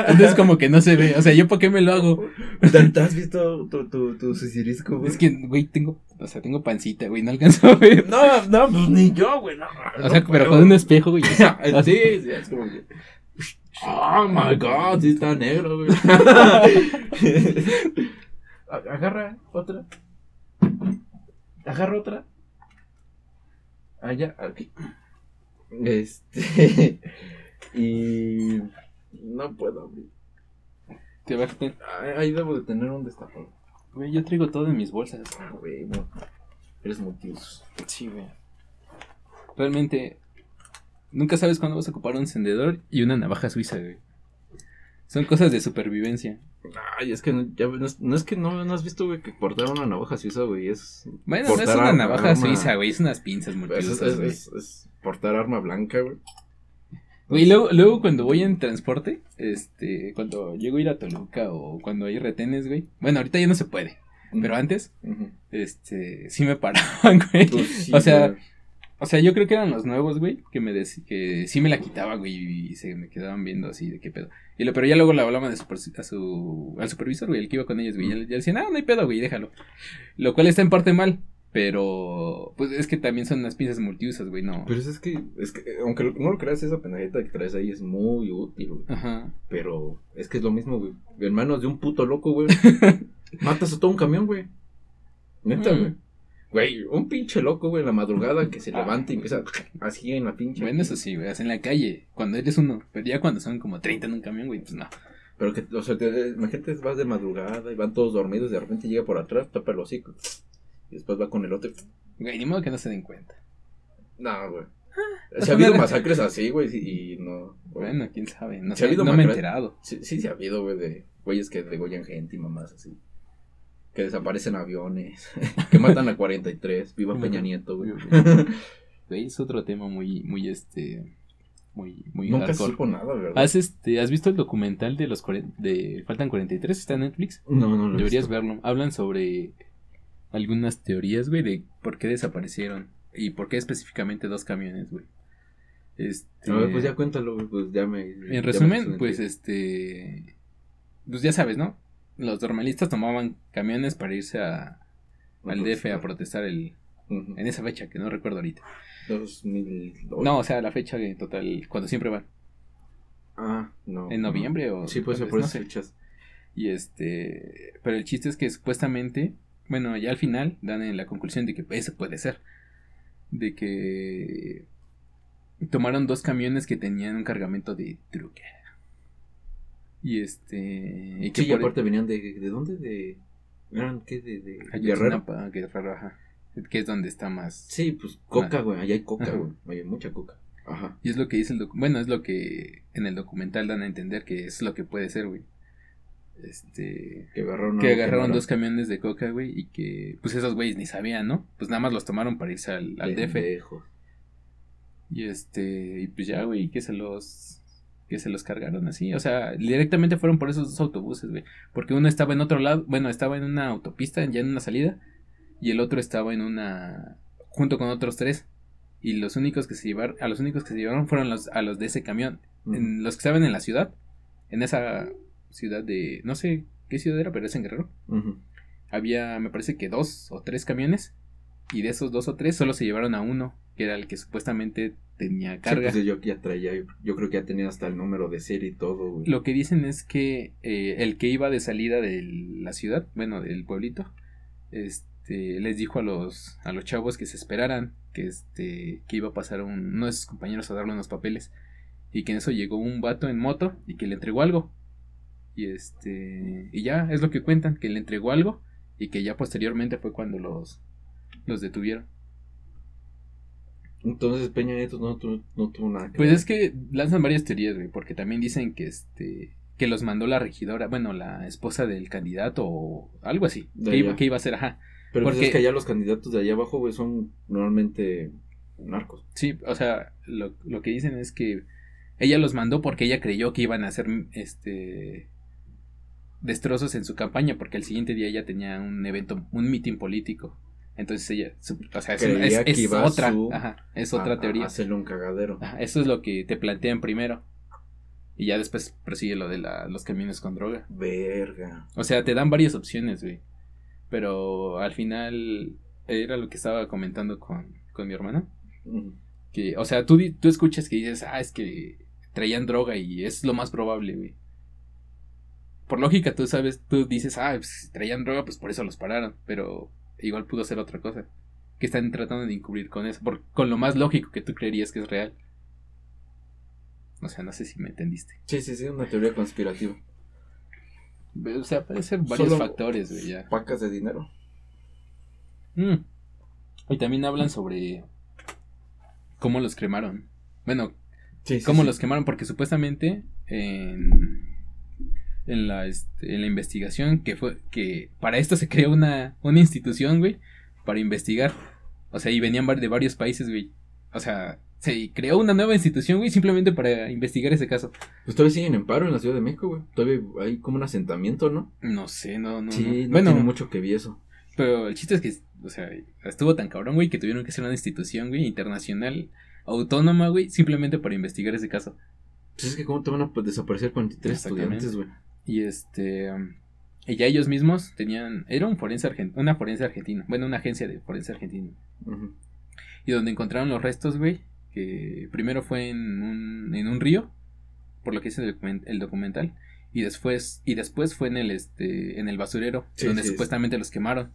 entonces como que no se ve. O sea, ¿yo por qué me lo hago? ¿Te has visto tu, tu, tu güey? Es que, güey, tengo... O sea, tengo pancita, güey. No alcanzo a ver. No, no, pues ni yo, güey. No, o sea, pero con un espejo, güey. Así, sí, es como que... Oh, my God, sí está negro, güey. Agarra otra. Agarra otra allá, aquí. Este. y. No puedo abrir. ¿Qué va Ahí debo de tener un destapador. Güey, yo traigo todo en mis bolsas. Ah, güey. Eres multiusos. Sí, güey. Realmente. Nunca sabes cuándo vas a ocupar un encendedor y una navaja suiza, güey. Son cosas de supervivencia. Ay, es que no, ya, no, es que no, has visto, güey, que portar una navaja suiza, güey, es... Bueno, no es una navaja suiza, güey, es unas pinzas muy es, es, portar arma blanca, güey. Güey, luego, luego cuando voy en transporte, este, cuando llego a ir a Toluca o cuando hay retenes, güey. Bueno, ahorita ya no se puede, pero antes, este, sí me paraban, güey. Pues o sea, o sea, yo creo que eran los nuevos, güey, que me que sí me la quitaba, güey, y se me quedaban viendo así de qué pedo. Y lo, pero ya luego le hablaban a su, a su, al supervisor, güey, el que iba con ellos, güey, y ya, decían, ah, no hay pedo, güey, déjalo. Lo cual está en parte mal, pero pues es que también son unas piezas multiusas, güey, no. Pero es que, es que, aunque no lo creas, esa pendejita que traes ahí es muy útil, güey. Ajá. Pero es que es lo mismo, güey. En manos de un puto loco, güey. matas a todo un camión, güey. Neta, mm. Güey. Un pinche loco, güey, en la madrugada que se ah. levanta y empieza así en la pinche. Bueno, eso sí, güey, en la calle, cuando eres uno. Pero ya cuando son como 30 en un camión, güey, pues no. Pero que, o sea, te, imagínate, vas de madrugada y van todos dormidos, de repente llega por atrás, tapa el hocico. Y después va con el otro. Güey, ni modo que no se den cuenta. No, güey. Ah, se ha habido masacres así, güey, y no. Bueno, quién sabe. No, sé, ha habido no me he enterado. Sí, sí, se ha habido, güey, de güeyes que degollan gente y mamás así que desaparecen aviones, que matan a 43, viva Peña Nieto, güey. es otro tema muy, muy, este, muy, muy Nunca supo nada, ¿verdad? ¿Has, este, ¿Has visto el documental de los de Faltan 43? ¿Está en Netflix? No, no, no. Deberías verlo. Hablan sobre algunas teorías, güey, de por qué desaparecieron y por qué específicamente dos camiones, güey. Este... A ver, pues ya cuéntalo, pues ya me... En resumen, pues este... Pues ya sabes, ¿no? Los normalistas tomaban camiones para irse a, al DF a protestar el... En esa fecha, que no recuerdo ahorita. 2008. No, o sea, la fecha de total, cuando siempre van. Ah, no. ¿En noviembre o...? Sí, puede ser por esas fechas. Y este... Pero el chiste es que supuestamente... Bueno, ya al final dan en la conclusión de que eso puede ser. De que tomaron dos camiones que tenían un cargamento de truque. Y este. Y que sí, aparte venían de. ¿De dónde? De. ¿Eran qué? De, de Guerrero. Guerrero, ajá. Que es donde está más. Sí, pues coca, güey. Allá hay coca, güey. Hay mucha coca. Ajá. Y es lo que dice el Bueno, es lo que en el documental dan a entender que es lo que puede ser, güey. Este. Que agarraron, que agarraron dos camiones de coca, güey. Y que, pues esos güeyes ni sabían, ¿no? Pues nada más los tomaron para irse al, al DF. Y este, y pues ya, güey, que se los que se los cargaron así, o sea, directamente fueron por esos dos autobuses, güey, porque uno estaba en otro lado, bueno, estaba en una autopista, ya en una salida, y el otro estaba en una junto con otros tres. Y los únicos que se llevaron, a los únicos que se llevaron fueron los a los de ese camión, en, los que estaban en la ciudad, en esa ciudad de no sé qué ciudad era, pero es en Guerrero. Había, me parece que dos o tres camiones y de esos dos o tres solo se llevaron a uno, que era el que supuestamente tenía carga. Sí, pues yo ya traía, yo creo que ya tenía hasta el número de serie y todo. Lo que dicen es que eh, el que iba de salida de la ciudad, bueno, del pueblito, este, les dijo a los, a los chavos que se esperaran, que este, que iba a pasar un, uno de sus compañeros a darle unos papeles, y que en eso llegó un vato en moto y que le entregó algo. Y este, y ya, es lo que cuentan, que le entregó algo y que ya posteriormente fue cuando los, los detuvieron. Entonces Peña Nieto no, no, tuvo nada Pues es que lanzan varias teorías, güey, porque también dicen que este que los mandó la regidora, bueno, la esposa del candidato o algo así, que iba, que iba, a ser, ajá. Pero pues es que allá los candidatos de allá abajo, güey, son normalmente narcos. Sí, o sea, lo, lo que dicen es que ella los mandó porque ella creyó que iban a hacer este destrozos en su campaña porque el siguiente día ella tenía un evento, un mitin político. Entonces ella, o sea, es, otra, es otra teoría. Hacerle un cagadero. eso es lo que te plantean primero. Y ya después prosigue lo de los caminos con droga. Verga. O sea, te dan varias opciones, güey. Pero al final era lo que estaba comentando con, mi hermana. Que, o sea, tú, tú escuchas que dices, ah, es que traían droga y es lo más probable, güey. Por lógica, tú sabes, tú dices, ah, pues, si traían droga, pues por eso los pararon. Pero igual pudo ser otra cosa. Que están tratando de encubrir con eso, por, con lo más lógico que tú creerías que es real. O sea, no sé si me entendiste. Sí, sí, sí, una teoría conspirativa. O sea, puede ser varios factores, güey, ya. Pacas de dinero. Mm. Y también hablan sobre cómo los cremaron. Bueno, cómo los quemaron, porque supuestamente en en la, este, en la investigación que fue que para esto se creó una, una institución, güey, para investigar. O sea, y venían de varios países, güey. O sea, se creó una nueva institución, güey, simplemente para investigar ese caso. Pues todavía siguen en paro en la Ciudad de México, güey. Todavía hay como un asentamiento, ¿no? No sé, no, no. Sí, no, bueno, tiene mucho que vi eso. Pero el chiste es que, o sea, estuvo tan cabrón, güey, que tuvieron que hacer una institución, güey, internacional, autónoma, güey, simplemente para investigar ese caso. Pues es que cómo te van a desaparecer 43 estudiantes, güey. Y este. Y ya ellos mismos tenían. Era un forense argentino. Una forense argentina. Bueno, una agencia de forense argentino. Y donde encontraron los restos, güey. Que primero fue en un, en un río. Por lo que dice el, documental. Y después, y después fue en el este. en el basurero. donde supuestamente los quemaron.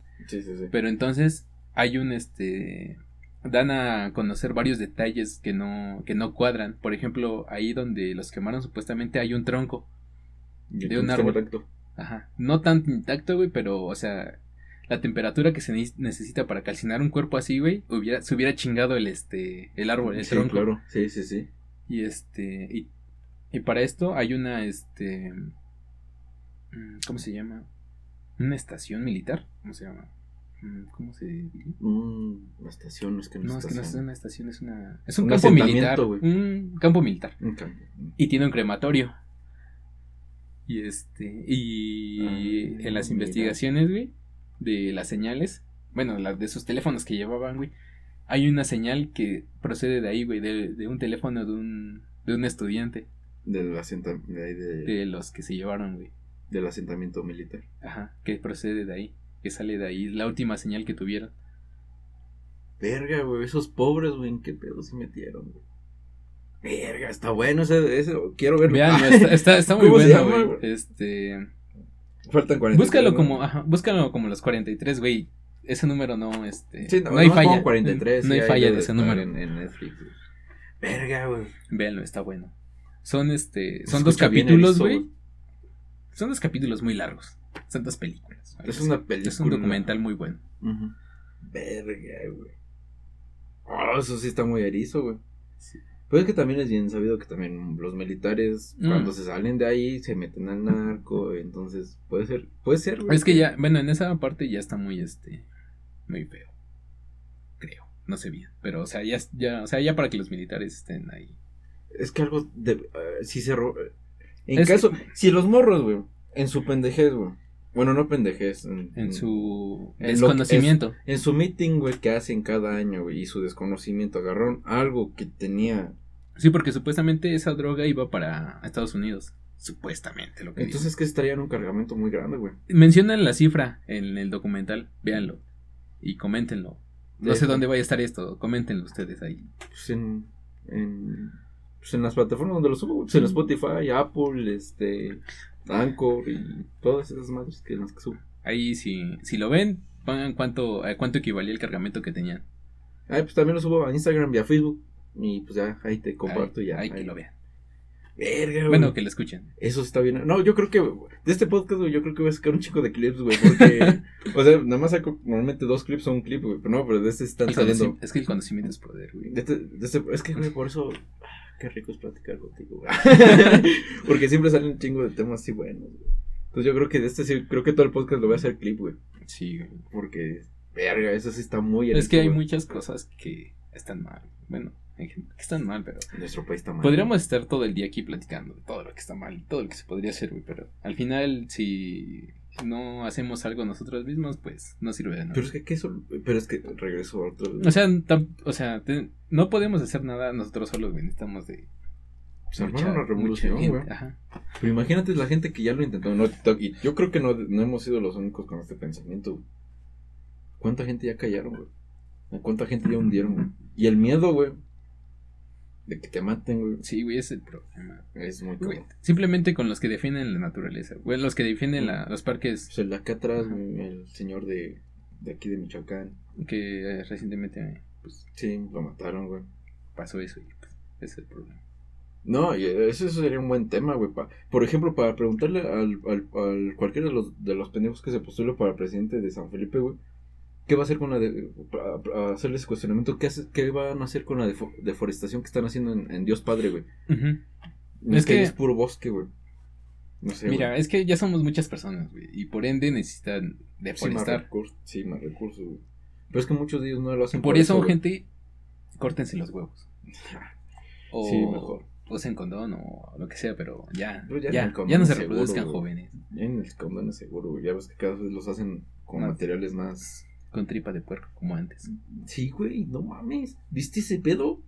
Pero entonces hay un este. Dan a conocer varios detalles que no, que no cuadran. Por ejemplo, ahí donde los quemaron supuestamente hay un tronco de un árbol. Ajá. No tan intacto, güey, pero, o sea, la temperatura que se necesita para calcinar un cuerpo así, güey, hubiera, se hubiera chingado el, este, el árbol, el sí, claro. Sí, sí, sí. Y este, y, y para esto hay una, este, mm, ¿cómo se llama? Una estación militar, ¿cómo se llama? Mm, ¿Cómo se diría? una estación, es que no, es que no es una estación, es una. Es un, campo militar. Un campo militar. Y tiene un crematorio. Y este. Y ah, en las investigaciones, güey, de las señales, bueno, las de sus teléfonos que llevaban, güey, hay una señal que procede de ahí, güey, de, de un teléfono de un, de un estudiante. Del asentamiento. De, de, los que se llevaron, güey. Del asentamiento militar. Ajá, que procede de ahí. Que sale de ahí. La última señal que tuvieron. Verga, güey. Esos pobres, güey. ¿En qué pedo se metieron, güey? Verga, está bueno ese. ese quiero verlo. Vean, está, está, muy bueno, güey. Este. Faltan 43. Búscalo como, ajá, búscalo como los 43, güey. Ese número no, este. Sí, no, no, hay falla. 43, no hay falla de ese número. En, en Netflix, Verga, güey. Véanlo, está bueno. Son este. Son dos capítulos, güey. Son dos capítulos muy largos. Son dos películas. Es una película. Es un documental muy bueno. Verga, güey. Oh, eso sí está muy erizo, güey. Sí. Pero es que también es bien sabido que también los militares, mm. cuando se salen de ahí, se meten al narco. Entonces, puede ser, puede ser, güey. Es que ya, bueno, en esa parte ya está muy, este, muy feo. Creo. No sé bien. Pero, o sea, ya, ya, o sea, ya para que los militares estén ahí. Es que algo de, uh, si se en caso, si los morros, güey, en su pendejez, güey. Bueno, no pendejez. En, su desconocimiento. en su meeting, güey, que hacen cada año, güey, y su desconocimiento. Agarraron algo que tenía. Sí, porque supuestamente esa droga iba para Estados Unidos. Supuestamente, lo que Entonces, que estarían un cargamento muy grande, güey. Mencionan la cifra en el documental. Véanlo. Y coméntenlo. No sé dónde vaya a estar esto. Coméntenlo ustedes ahí. Pues en. en pues en las plataformas donde lo subo, pues en Spotify, Apple, este, Anchor y todas esas madres que las que subo. Ahí si, si lo ven, pongan cuánto, cuánto equivalía el cargamento que tenían. Ahí pues también lo subo a Instagram y a Facebook. Y pues ya, ahí te comparto ya. Ahí, que lo vean. Verga, Bueno, que lo escuchen. Eso está bien. No, yo creo que de este podcast, güey, yo creo que voy a sacar un chico de clips, güey, porque, o sea, nada más saco normalmente dos clips o un clip, güey, pero no, pero de este están saliendo. Es que el conocimiento es poder, güey. De este, de este, es que, güey, por eso qué rico es platicar contigo, Porque siempre salen un chingo de temas así buenos, güey. Entonces yo creo que de este sí, creo que todo el podcast lo voy a hacer clip, güey. Sí, güey. Porque, verga, eso sí está muy... Es que hay muchas cosas que están mal. Bueno, que están mal, pero... Nuestro país está mal. Podríamos estar todo el día aquí platicando de todo lo que está mal y todo lo que se podría hacer, güey. Pero al final, si no hacemos algo nosotros mismos, pues no sirve de nada. Pero es que, eso, pero es que regreso a otro. O sea, o sea no podemos hacer nada nosotros solos, güey. Necesitamos de. Pues una revolución, güey. Pero imagínate la gente que ya lo intentó. No, y yo creo que no, no hemos sido los únicos con este pensamiento. ¿Cuánta gente ya callaron, güey? ¿Cuánta gente ya hundieron, güey? Y el miedo, güey de que te maten, güey. Sí, güey, es el problema. Es muy güey. Simplemente con los que defienden la naturaleza, güey, los que defienden la, los parques. Pues el de acá atrás, el señor de, de aquí de Michoacán. Que eh, recientemente, pues. Sí, lo mataron, güey. Pasó eso y pues, ese es el problema. No, y eso sería un buen tema, güey. por ejemplo, para preguntarle al, al, al, cualquiera de los, de los pendejos que se postuló para presidente de San Felipe, güey ¿Qué va a hacer con la de, para, hacerles cuestionamiento? ¿Qué, hace, ¿Qué van a hacer con la deforestación que están haciendo en, Dios Padre, güey? Es que, es puro bosque, güey. No sé, Mira, es que ya somos muchas personas, güey. Y por ende necesitan deforestar. Sí, más recursos, güey. Pero es que muchos de ellos no lo hacen por, por eso, gente, córtense los huevos. o sí, mejor. Usen condón o lo que sea, pero ya. ya, ya, no se reproduzcan jóvenes. Ya en el condón es seguro, güey. Ya ves que cada vez los hacen con materiales más con tripa de puerco, como antes. Sí, güey, no mames. ¿Viste ese pedo?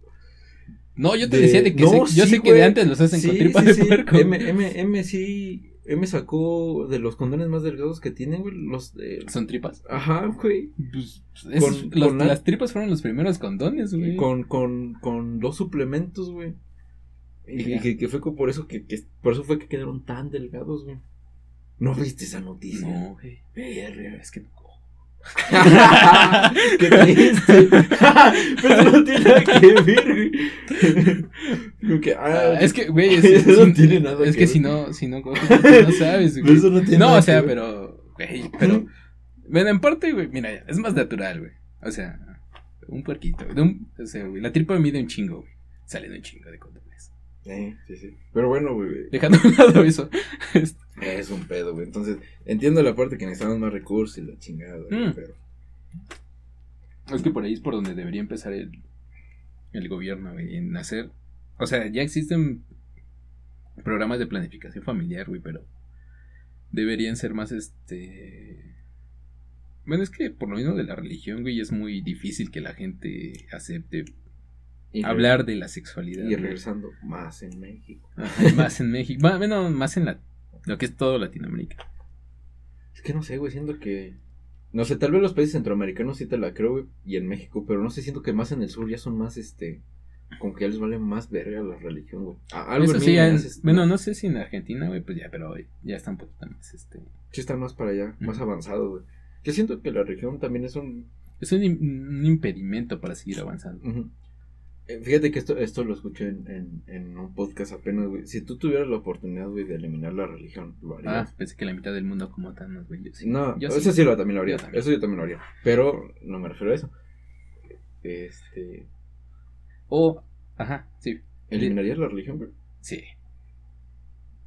No, yo te decía de que yo sé que de antes los hacen con tripa de puerco. M, M, M sí. M sacó de los condones más delgados que tienen, güey, los de... ¿Son tripas? Ajá, güey. Pues, con, Las tripas fueron los primeros condones, güey. Con, con, con dos suplementos, güey. Y, que, que, fue por eso que, que, por eso fue que quedaron tan delgados, güey. ¿No viste esa noticia? No, güey. Es que no Qué triste. Pero no tiene nada que ver, güey. Ah, es que, güey, es, no tiene nada es que, si no, si no, no sabes, güey. Eso no tiene No, o sea, pero, güey, pero, bueno, en parte, güey, mira, es más natural, güey. O sea, un puerquito, de un, o sea, güey, la tripa mide un chingo, güey. Sale de un chingo de condones. Sí, sí, sí. Pero bueno, güey. Dejando a un lado eso. Es un pedo, güey. Entonces, entiendo la parte que necesitamos más recursos y la chingada, mm. pero. Es que por ahí es por donde debería empezar el, el gobierno, güey, en hacer... O sea, ya existen programas de planificación familiar, güey, pero deberían ser más, este... Bueno, es que por lo mismo de la religión, güey, es muy difícil que la gente acepte hablar de la sexualidad. Y regresando más en México. más en México. Bueno, más en la, lo que es todo Latinoamérica. Es que no sé, güey, siento que... No sé, tal vez los países centroamericanos sí te la creo, güey, y en México, pero no sé, siento que más en el sur ya son más, este... Como que ya les vale más verga la religión, güey. Algo sí, bueno, no sé si en Argentina, güey, pues ya, pero ya está un poquito más, este... Sí, están más para allá, más avanzados, güey. Yo siento que la religión también es un... Es un, impedimento para seguir avanzando. Eh, fíjate que esto, esto lo escuché en, en, un podcast apenas, güey. Si tú tuvieras la oportunidad, güey, de eliminar la religión, ¿lo harías? Ah, pensé que la mitad del mundo como tal, güey. no, eso sí. lo también lo haría. Eso yo también lo haría. Pero no me refiero a eso. Este. O, ajá, sí. ¿Eliminarías la religión, güey? Sí.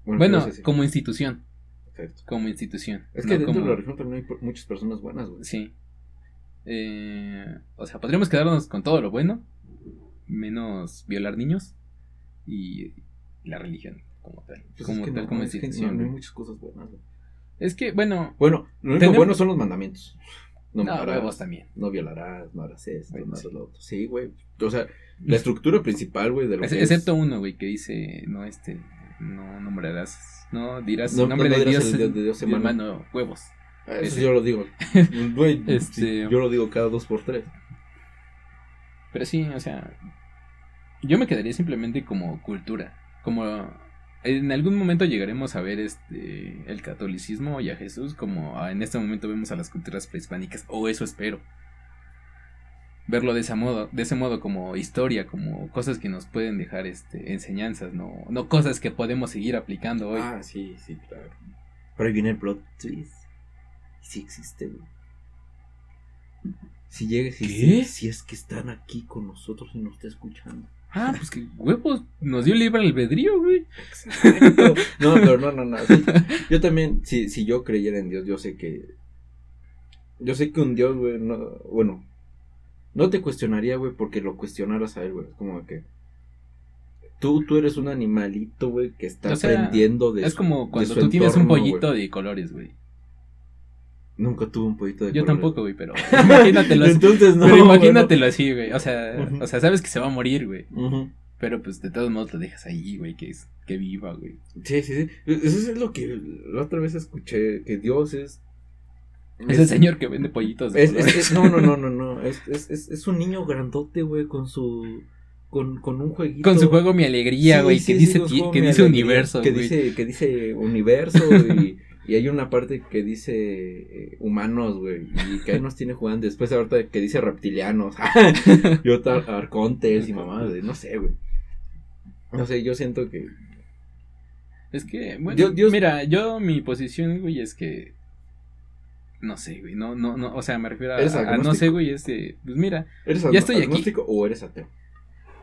Bueno, como institución. Exacto. Como institución. Es que dentro de la religión también hay muchas personas buenas, güey. Sí. Eh, o sea, podríamos quedarnos con todo lo bueno menos violar niños y la religión como tal. Pues como tal, como no, hay muchas cosas buenas. Es que, bueno. Bueno, lo único bueno son los mandamientos. No, no también. No violarás, no harás esto, no harás lo otro. Sí, güey. O sea, la estructura principal, güey, de lo que Excepto uno, güey, que dice, no, este, no nombrarás, no dirás no, nombre de, Dios, de, Dios, hermano, huevos. Ah, eso yo lo digo. Güey, este... yo lo digo cada dos por tres. Pero sí, o sea, yo me quedaría simplemente como cultura, como en algún momento llegaremos a ver este el catolicismo y a Jesús como en este momento vemos a las culturas prehispánicas o eso espero. Verlo de ese modo, de ese modo como historia, como cosas que nos pueden dejar este enseñanzas, no no cosas que podemos seguir aplicando hoy. Ah, sí, sí, claro. Pero ahí viene el plot twist. Sí existe, si llega, si, si, es que están aquí con nosotros y nos está escuchando. Ah, pues que huevos, nos dio libre albedrío, güey. No, pero no, no, no. yo también, si, si yo creyera en Dios, yo sé que. Yo sé que un Dios, güey, no. Bueno, no te cuestionaría, güey, porque lo cuestionaras a él, güey. Como que. Tú, tú eres un animalito, güey, que está aprendiendo de. Es como cuando tú tienes un pollito de colores, güey. Nunca tuve un pollito de Yo tampoco, güey, pero imagínatelo así. Entonces, no, pero imagínatelo así, güey. O sea, o sea, sabes que se va a morir, güey. Pero pues de todos modos lo dejas ahí, güey, que es que viva, güey. Sí, sí, sí. Eso es lo que la otra vez escuché, que Dios es es, el señor que vende pollitos de es, no, no, no, no, no. Es, es, es, un niño grandote, güey, con su con, con un jueguito. Con su juego Mi Alegría, güey, que, dice, que dice universo, que dice Que dice universo y y hay una parte que dice eh, humanos, güey. Y que ahí nos tiene jugando. Después ahorita que dice reptilianos. y otra arcontes y mamá, No sé, güey. No sé, yo siento que. Es que, bueno, Dios, mira, yo mi posición, güey, es que. No sé, güey. No, no, no. O sea, me refiero a, no sé, güey. Es que, pues mira. ¿Eres ya estoy agnóstico o eres ateo?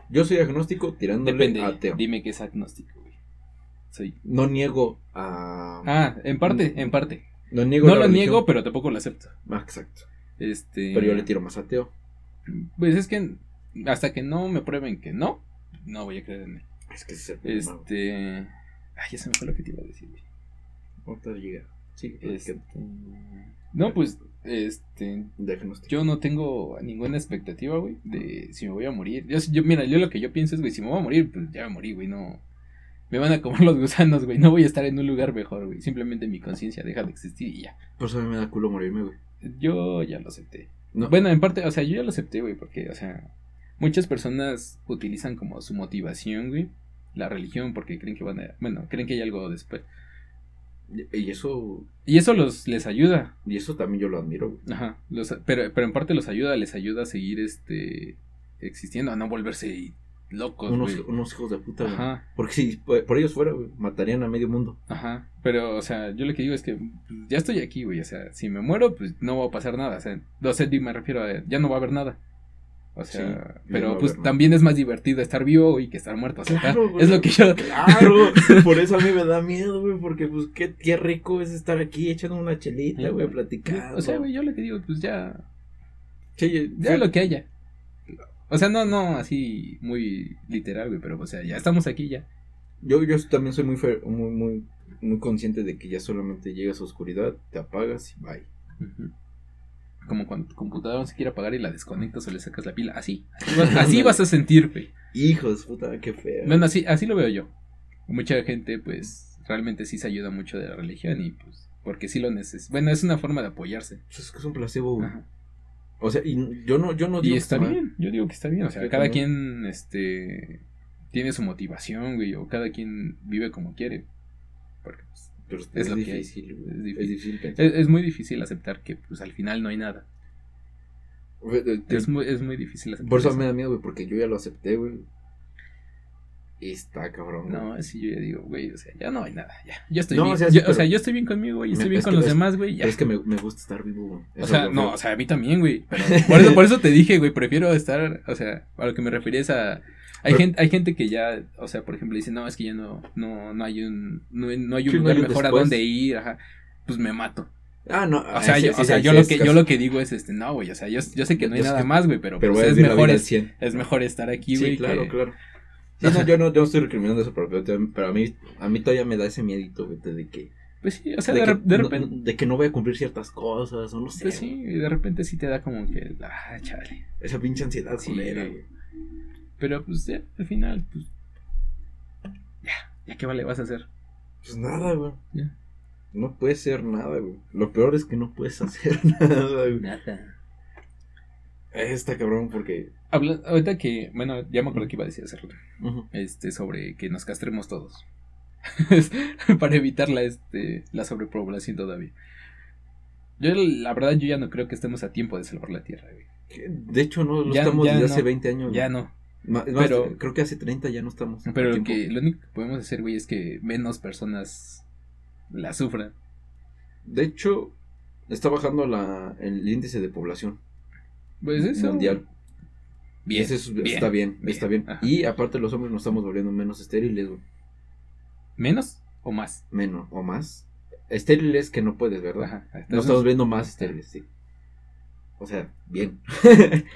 Yo soy agnóstico tirándole Depende, ateo. Dime que es agnóstico. No niego a. Ah, en parte, en parte. No niego No lo niego, pero tampoco lo acepto. Ah, exacto. Este. Pero yo le tiro más ateo. Pues es que hasta que no me prueben que no, no voy a creer en él. Es que se Este. Ay, ya se me fue lo que te iba a decir, Ahorita llega. Sí, este... No, pues, este. Yo no tengo ninguna expectativa, güey, de si me voy a morir. Yo, yo, mira, yo lo que yo pienso es, güey, si me voy a morir, pues ya me morí, güey, no me van a comer los gusanos, güey. No voy a estar en un lugar mejor, güey. Simplemente mi conciencia deja de existir y ya. Por eso a mí me da culo morirme, güey. Yo ya lo acepté. Bueno, en parte, o sea, yo ya lo acepté, güey, porque, o sea, muchas personas utilizan como su motivación, güey, la religión, porque creen que van a, bueno, creen que hay algo después. Y eso. Y eso los les ayuda. Y eso también yo lo admiro. Güey. Ajá. pero, pero en parte los ayuda, les ayuda a seguir este existiendo, a no volverse locos, unos, unos hijos de puta, Ajá. Porque si por ellos fuera, güey, matarían a medio mundo. Ajá. Pero, o sea, yo lo que digo es que pues, ya estoy aquí, güey. O sea, si me muero, pues no va a pasar nada. O sea, no sé, me refiero a ya no va a haber nada. O sea, pero pues también es más divertido estar vivo y que estar muerto. O sea, es lo que yo. Claro, por eso a mí me da miedo, güey, porque pues qué, qué rico es estar aquí echando una chelita, güey, platicando. O sea, güey, yo lo que digo, pues ya Sí, ya lo que haya. O sea, no, no así muy literal, güey, pero o sea, ya estamos aquí ya. Yo, yo también soy muy, muy, muy, muy consciente de que ya solamente llegas a oscuridad, te apagas y bye. Como cuando tu computadora no se quiere apagar y la desconectas o le sacas la pila. Así. Así vas, a sentir, güey. Hijos, puta, qué feo. Bueno, así, así lo veo yo. Mucha gente, pues, realmente sí se ayuda mucho de la religión y, pues, porque sí lo necesita. Bueno, es una forma de apoyarse. Pues es que es un placebo, güey. O sea, y yo no, yo no digo. Y está bien, yo digo que está bien. O sea, cada quien, este, tiene su motivación, güey, o cada quien vive como quiere. Porque, pues, es, lo difícil, que hay. Es difícil. Es, muy difícil aceptar que, pues, al final no hay nada. Es muy, es muy difícil aceptar. Por eso, me da miedo, güey, porque yo ya lo acepté, güey. Está cabrón. No, sí, yo ya digo, güey, o sea, ya no hay nada, ya. Yo estoy bien. O sea, yo, o sea, yo estoy bien conmigo, güey, estoy bien con los demás, güey. Es que me, me, gusta estar vivo, güey. O sea, no, o sea, a mí también, güey. por, eso, por eso te dije, güey, prefiero estar, o sea, a lo que me refería es a. Hay, gente, hay gente que ya, o sea, por ejemplo, dice, no, es que ya no, no, no hay un, no, no hay un lugar mejor a donde ir, ajá. Pues me mato. Ah, no. O sea, yo, o sea, yo lo que, yo lo que digo es, este, no, güey, o sea, yo, yo sé que no hay nada más, güey, pero, pero pues es mejor, es, es mejor estar aquí, güey. Sí, claro, claro. No, yo no, yo estoy recriminando eso, pero, pero a mí, a mí todavía me da ese miedito, de que. Pues sí, o sea, de, repente. de que no voy a cumplir ciertas cosas, o no sé. Pues sí, y de repente sí te da como que. Ah, chale. Esa pinche ansiedad sí, güey. Pero pues ya, al final, pues. Ya, ya qué vale vas a hacer. Pues nada, güey. Ya. No puedes hacer nada, güey. Lo peor es que no puedes hacer nada, güey. Nada. Está cabrón porque. Habla, ahorita que, bueno, ya me acuerdo que iba a decir hacerlo. Este, sobre que nos castremos todos. Para evitar la, este, la sobrepoblación todavía. Yo, la verdad, yo ya no creo que estemos a tiempo de salvar la tierra, güey. De hecho, no, lo estamos desde hace 20 años. Ya no. pero creo que hace 30 ya no estamos. Pero lo, que, lo único que podemos hacer, güey, es que menos personas la sufran. De hecho, está bajando la, el índice de población. Pues eso. Mundial. Bien, está bien, está bien. Y aparte los hombres nos estamos volviendo menos estériles, güey. ¿Menos o más? Menos o más. Estériles que no puedes, ¿verdad? Ajá, nos estamos viendo más estériles, sí. O sea, bien.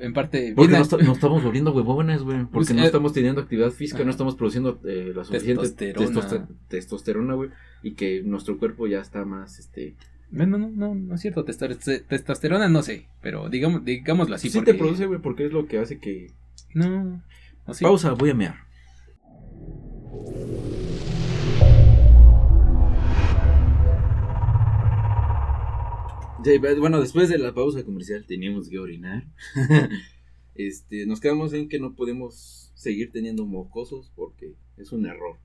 en parte. Porque nos, estamos volviendo huevones, güey. Porque pues, no eh, estamos teniendo actividad física, no estamos produciendo eh, la suficiente testosterona, testosterona güey. Y que nuestro cuerpo ya está más, este no, no, no, no, es cierto. Testosterona no sé, pero digamos, digámoslo así. Sí te produce, güey, porque es lo que hace que. No. Pausa, voy a mear. bueno, después de la pausa comercial teníamos que orinar. este, nos quedamos en que no podemos seguir teniendo mocosos porque es un error.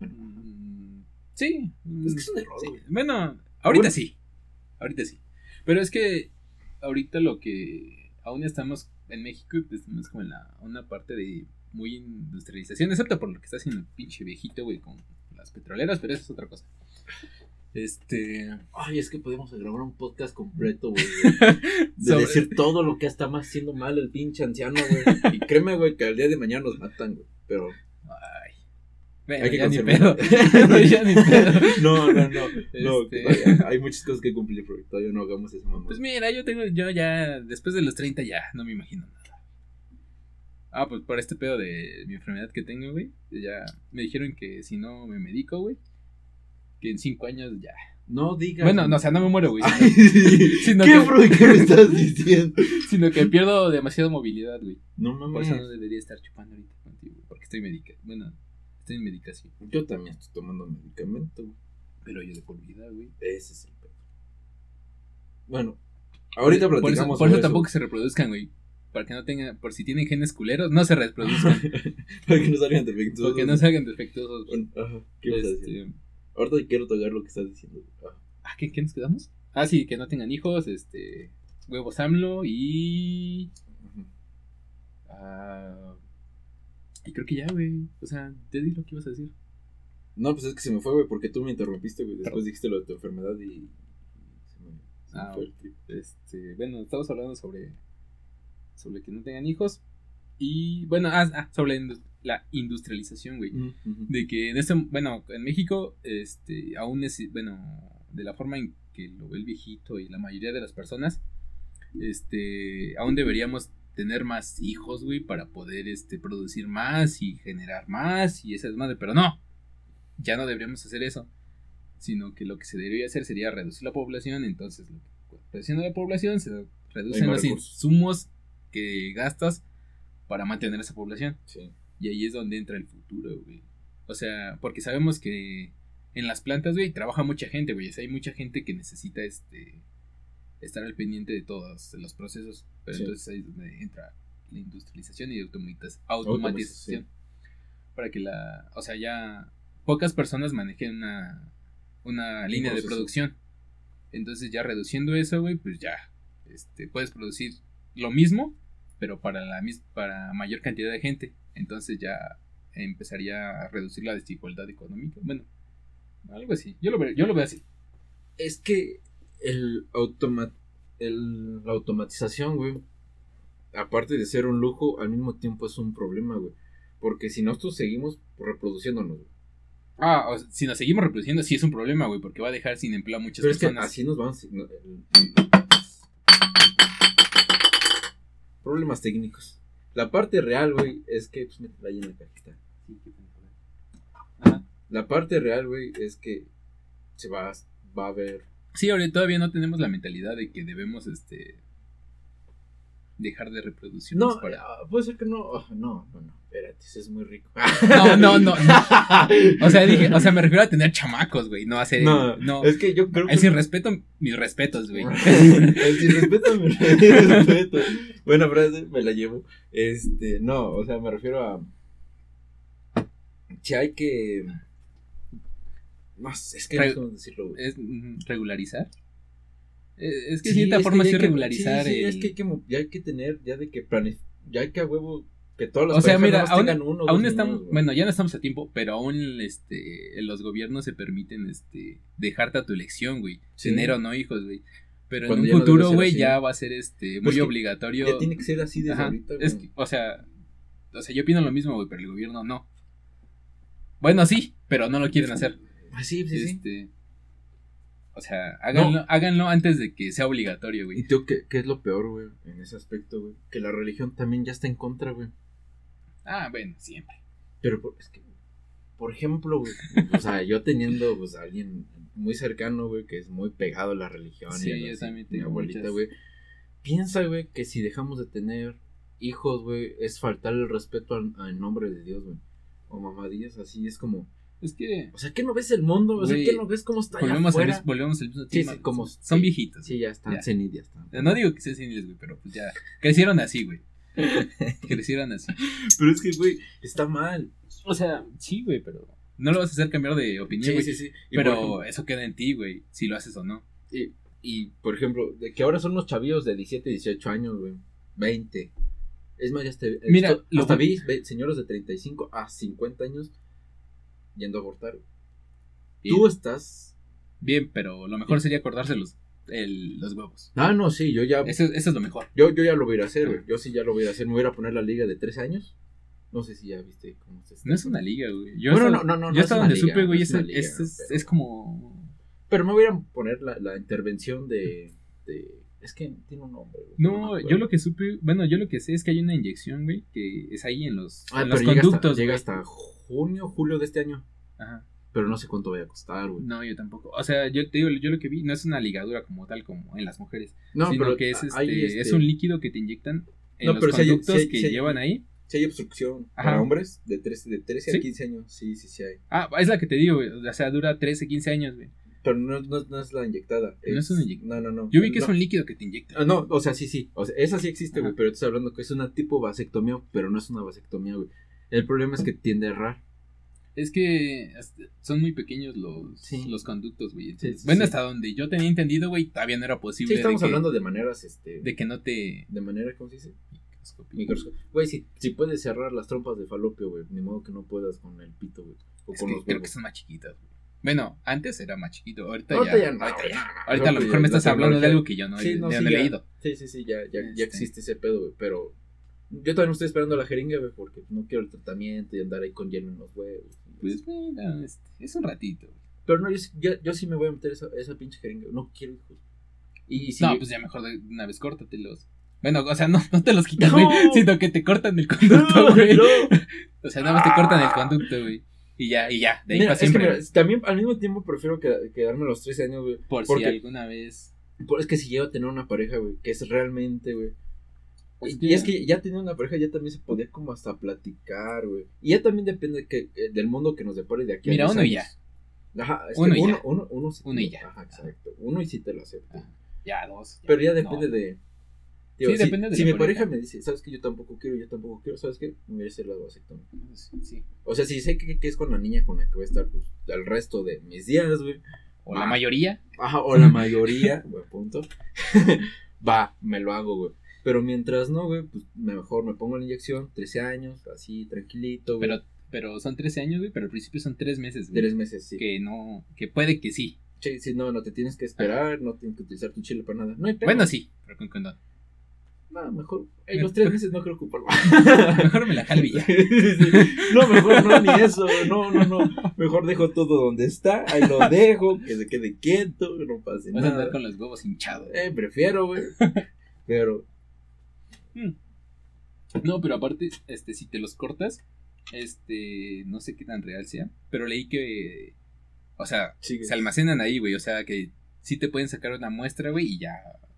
Mm, sí. Es que es un error. Bueno, Ahorita sí. Ahorita sí. Pero es que ahorita lo que aún estamos en México, pues, estamos como en la, una parte de muy industrialización, excepto por lo que está haciendo el pinche viejito, güey, con las petroleras, pero eso es otra cosa. Este. Ay, es que podemos grabar un podcast completo, güey. De decir todo lo que está haciendo mal el pinche anciano, güey. Y créeme, güey, que al día de mañana nos matan, güey. Pero. Ay hay que ya ni pedo. ya ni pedo. No, no, no. no este... hay muchas cosas que cumplir, pero todavía no hagamos eso, mamá. Pues mira, yo tengo, yo ya, después de los 30 ya, no me imagino nada. Ah, pues por este pedo de mi enfermedad que tengo, güey. Ya me dijeron que si no me medico, güey, que en 5 años ya. No digas. Bueno, no, o sea, no me muero, güey. Sino, ¿Qué, que, ¿Qué me estás diciendo? Sino que pierdo demasiada movilidad, güey. No mames. Por eso no debería estar chupando ahorita contigo, porque estoy medicado. Bueno, en medicación. Yo también estoy tomando medicamento, Pero yo de por vida, güey. Ese es el pedo. Bueno, ahorita platicamos Por eso, tampoco se reproduzcan, güey. Para que no tengan, por si tienen genes culeros, no se reproduzcan. para que no salgan defectuosos. Porque no salgan defectuosos. ajá, ¿qué vas a decir? Este, ahorita quiero tocar lo que estás diciendo. Ah, ¿qué, ¿qué nos quedamos? Ah, sí, que no tengan hijos, este, huevos AMLO y... Ah... Y creo que ya, güey. O sea, te di lo que ibas a decir. No, pues es que se me fue, güey, porque tú me interrumpiste, güey. Después dijiste lo de tu enfermedad y. Se me, ah, fue Este, bueno, estamos hablando sobre. Sobre que no tengan hijos. Y bueno, ah, ah sobre la industrialización, güey. De que en este. Bueno, en México, este. Aún es. Bueno, de la forma en que lo ve el viejito y la mayoría de las personas. este, aún deberíamos tener más hijos, güey, para poder, este, producir más y generar más y esas madre, pero no, ya no deberíamos hacer eso, sino que lo que se debería hacer sería reducir la población, entonces, reduciendo la población se reducen los insumos que gastas para mantener esa población. Y ahí es donde entra el futuro, güey. O sea, porque sabemos que en las plantas, güey, trabaja mucha gente, güey. O sea, hay mucha gente que necesita este estar al pendiente de todos los procesos. Pero entonces ahí es donde entra la industrialización y automatización. Para que la, o sea, ya pocas personas manejen una, una línea de producción. Entonces ya reduciendo eso, güey, pues ya este, puedes producir lo mismo, pero para la para mayor cantidad de gente. Entonces ya empezaría a reducir la desigualdad económica. Bueno, algo así. Yo lo veo, yo lo veo así. Es que el, automa el la automatización, güey, aparte de ser un lujo, al mismo tiempo es un problema, güey. Porque si nosotros seguimos reproduciéndonos, güey. Ah, o si nos seguimos reproduciendo, sí es un problema, güey, porque va a dejar sin empleo a muchas Pero personas. Es que así nos vamos. Problemas técnicos. La parte real, güey, es que. Pues la ahí en la cajita. La parte real, güey, es que se va, va a ver. Sí, ahora todavía no tenemos la mentalidad de que debemos, este. Dejar de reproducir. No, para... Ah, puede ser que no. Oh, no, no, no. Espérate, es muy rico. No, no, no, O sea, dije, o sea, me refiero a tener chamacos, güey, no hacer. No, no. Es que yo creo que. El sin respeto, mis respetos, güey. el sin respeto, mis respetos. Buena frase, me la llevo. Este, no, o sea, me refiero a. Si hay que no, es que no cómo decirlo, ¿Es regularizar? Eh, es que de cierta forma sí regularizar. Sí, es que hay que, ya hay que tener, ya de que plane, ya hay que a huevo que todos los o sea, mira, aún, tengan uno. Aún estamos, bueno, ya no estamos a tiempo, pero aún este, los gobiernos se permiten este, dejarte a tu elección, güey. Tener o no hijos, güey. Pero en un futuro, güey, ya va a ser este muy obligatorio. Ya tiene que ser así desde ahorita, güey. Es o sea, o sea, yo opino lo mismo, güey, pero el gobierno no. Bueno, sí, pero no lo quieren hacer. Pues sí, sí, sí. Este, o sea, háganlo, háganlo antes de que sea obligatorio, güey. ¿Y tú qué, qué es lo peor, güey, en ese aspecto, güey? Que la religión también ya está en contra, güey. Ah, bueno, siempre. Pero es que, por ejemplo, güey, o sea, yo teniendo, pues, a alguien muy cercano, güey, que es muy pegado a la religión. Sí, y yo también tengo mi abuelita, güey. Piensa, güey, que si dejamos de tener hijos, güey, es faltar el respeto al, nombre de Dios, güey. O mamadillas, así es como es que. O sea, ¿qué no ves el mundo? O sea, ¿qué no ves cómo está volvemos allá afuera? volvemos al mismo tema. Sí, como, son viejitos. Sí, ya están senil, ya están. No digo que sean seniles, güey, pero pues ya. Crecieron así, güey. crecieron así. Pero es que, güey, está mal. O sea, sí, güey, pero. No lo vas a hacer cambiar de opinión, güey. Sí, sí, sí. Pero eso queda en ti, güey, si lo haces o no. Y, y, por ejemplo, de que ahora son los chavillos de 17, 18 años, güey. 20. Es más, ya está. Mira, hasta vi señores de 35 a 50 años yendo a abortar. Tú estás. Bien, pero lo mejor sería cortarse los, los huevos. Ah, no, sí, yo ya. Eso, es lo mejor. Yo, yo ya lo voy a hacer, güey. Yo sí ya lo voy a hacer. Me voy a poner la liga de tres años. No sé si ya viste cómo se No es una liga, güey. Yo no, no, no, no. Yo hasta donde supe, güey, es, es, como. Pero me voy a poner la, la intervención de, de. Es que tiene un nombre, güey. No, yo lo que supe. Bueno, yo lo que sé es que hay una inyección, güey, que es ahí en los, ah, en los conductos. llega hasta junio, julio de este año. Ajá. Pero no sé cuánto vaya a costar, güey. No, yo tampoco. O sea, yo te digo, yo lo que vi no es una ligadura como tal, como en las mujeres. No, sino que es, este, es este un líquido que te inyectan en los conductos que llevan ahí. Si hay obstrucción para hombres de 13, de 13 a 15 años, sí, sí, sí hay. Ah, es la que te digo, güey. O sea, dura 13, 15 años, güey. Pero no, no, no, es la inyectada. no es una inyectada. No, no, no. Yo vi que es un líquido que te inyecta. Ah, no, o sea, sí, sí. O sea, esa sí existe, güey. Pero estoy hablando que es una tipo vasectomía, pero no es una vasectomía, güey. El problema es que tiende a errar. Es que son muy pequeños los, los conductos, güey. bueno, hasta donde yo tenía entendido, güey, todavía no era posible. Sí, estamos hablando de maneras, este... De que no te... De manera, ¿cómo se dice? Microscopio. Güey, si, si puedes cerrar las trompas de falopio, güey, ni modo que no puedas con el pito, güey. O con los Creo que son más chiquitas, güey. Bueno, antes era más chiquito, ahorita, ya, no, ahorita, ya, ahorita a lo mejor me estás hablando de algo que yo no, sí, no, he leído. Sí, sí, sí, ya, ya, ya este. existe ese pedo, güey, pero yo todavía no estoy esperando la jeringa, güey, porque no quiero el tratamiento y andar ahí con hielo en los huevos. Pues mira, este, es un ratito. Pero no, yo, yo, sí me voy a meter esa, esa pinche jeringa. No quiero hijos. Y si... No, pues ya mejor de una vez córtatelos. Bueno, o sea, no, no te los quitan, güey, sino que te cortan el conducto, güey. o sea, nada más te cortan el conducto, güey. Y ya, y ya, de ahí para siempre. Es que también al mismo tiempo prefiero quedarme los 13 años, güey. Por si alguna vez. Es que si llego a tener una pareja, güey, que es realmente, güey. Y es que ya teniendo una pareja ya también se podía como hasta platicar, güey. Y ya también depende que, eh, del mundo que nos depare de aquí Mira, uno y ya. Ajá, es uno, que uno, uno, uno, sí uno y ya. Ajá, exacto. Uno y sí te lo acepto. Ya, dos. Pero ya depende de sí, depende de Si mi pareja me dice, ¿sabes que Yo tampoco quiero, yo tampoco quiero, ¿sabes qué? Me voy a hacer lado Sí, sí. O sea, si sé que, que, es con la niña con la que voy a estar, pues, el resto de mis días, güey. O la mayoría. Ajá, o la mayoría, buen punto. Va, me lo hago, güey. Pero mientras no, güey, pues mejor me pongo la inyección, 13 años, así, tranquilito, güey. Pero, pero son 13 años, güey, pero al principio son 3 meses, güey. 3 meses, sí. Que no, que puede que sí. Sí, sí, no, no te tienes que esperar, no tienes que utilizar tu chile para nada. No hay Bueno, sí, pero con condón. No, mejor. En los tres meses no creo ocuparlo. mejor me la jalvilla. No, mejor no, ni eso. No, no, no. Mejor dejo todo donde está. Ahí lo dejo. Que se quede quieto. Que no pase nada. Vas a andar con los huevos hinchados. Eh, prefiero, güey. Pero. Hmm. No, pero aparte, este, si te los cortas, este, no sé qué tan real sea, pero leí que, o sea, se almacenan ahí, güey, o sea, que sí te pueden sacar una muestra, güey, y ya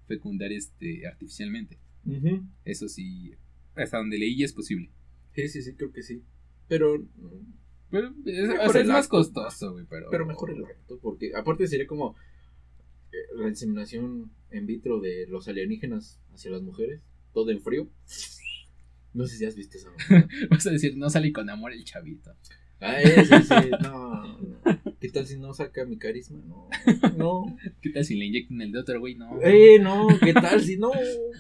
fecundar, este, artificialmente. Eso sí, hasta donde leí es posible. Sí, sí, sí, creo que sí. Pero. Pero es, más costoso, güey. Pero... pero mejor el acto, porque aparte sería como eh, la inseminación en vitro de los alienígenas hacia las mujeres, todo en frío. No sé si has visto eso. Vas a decir, no salí con amor el chavito. Ah, sí, sí, no. ¿Qué tal si no saca mi carisma? No, no. ¿Qué tal si le inyectan el de otro güey? No. Eh, no, ¿qué tal si no?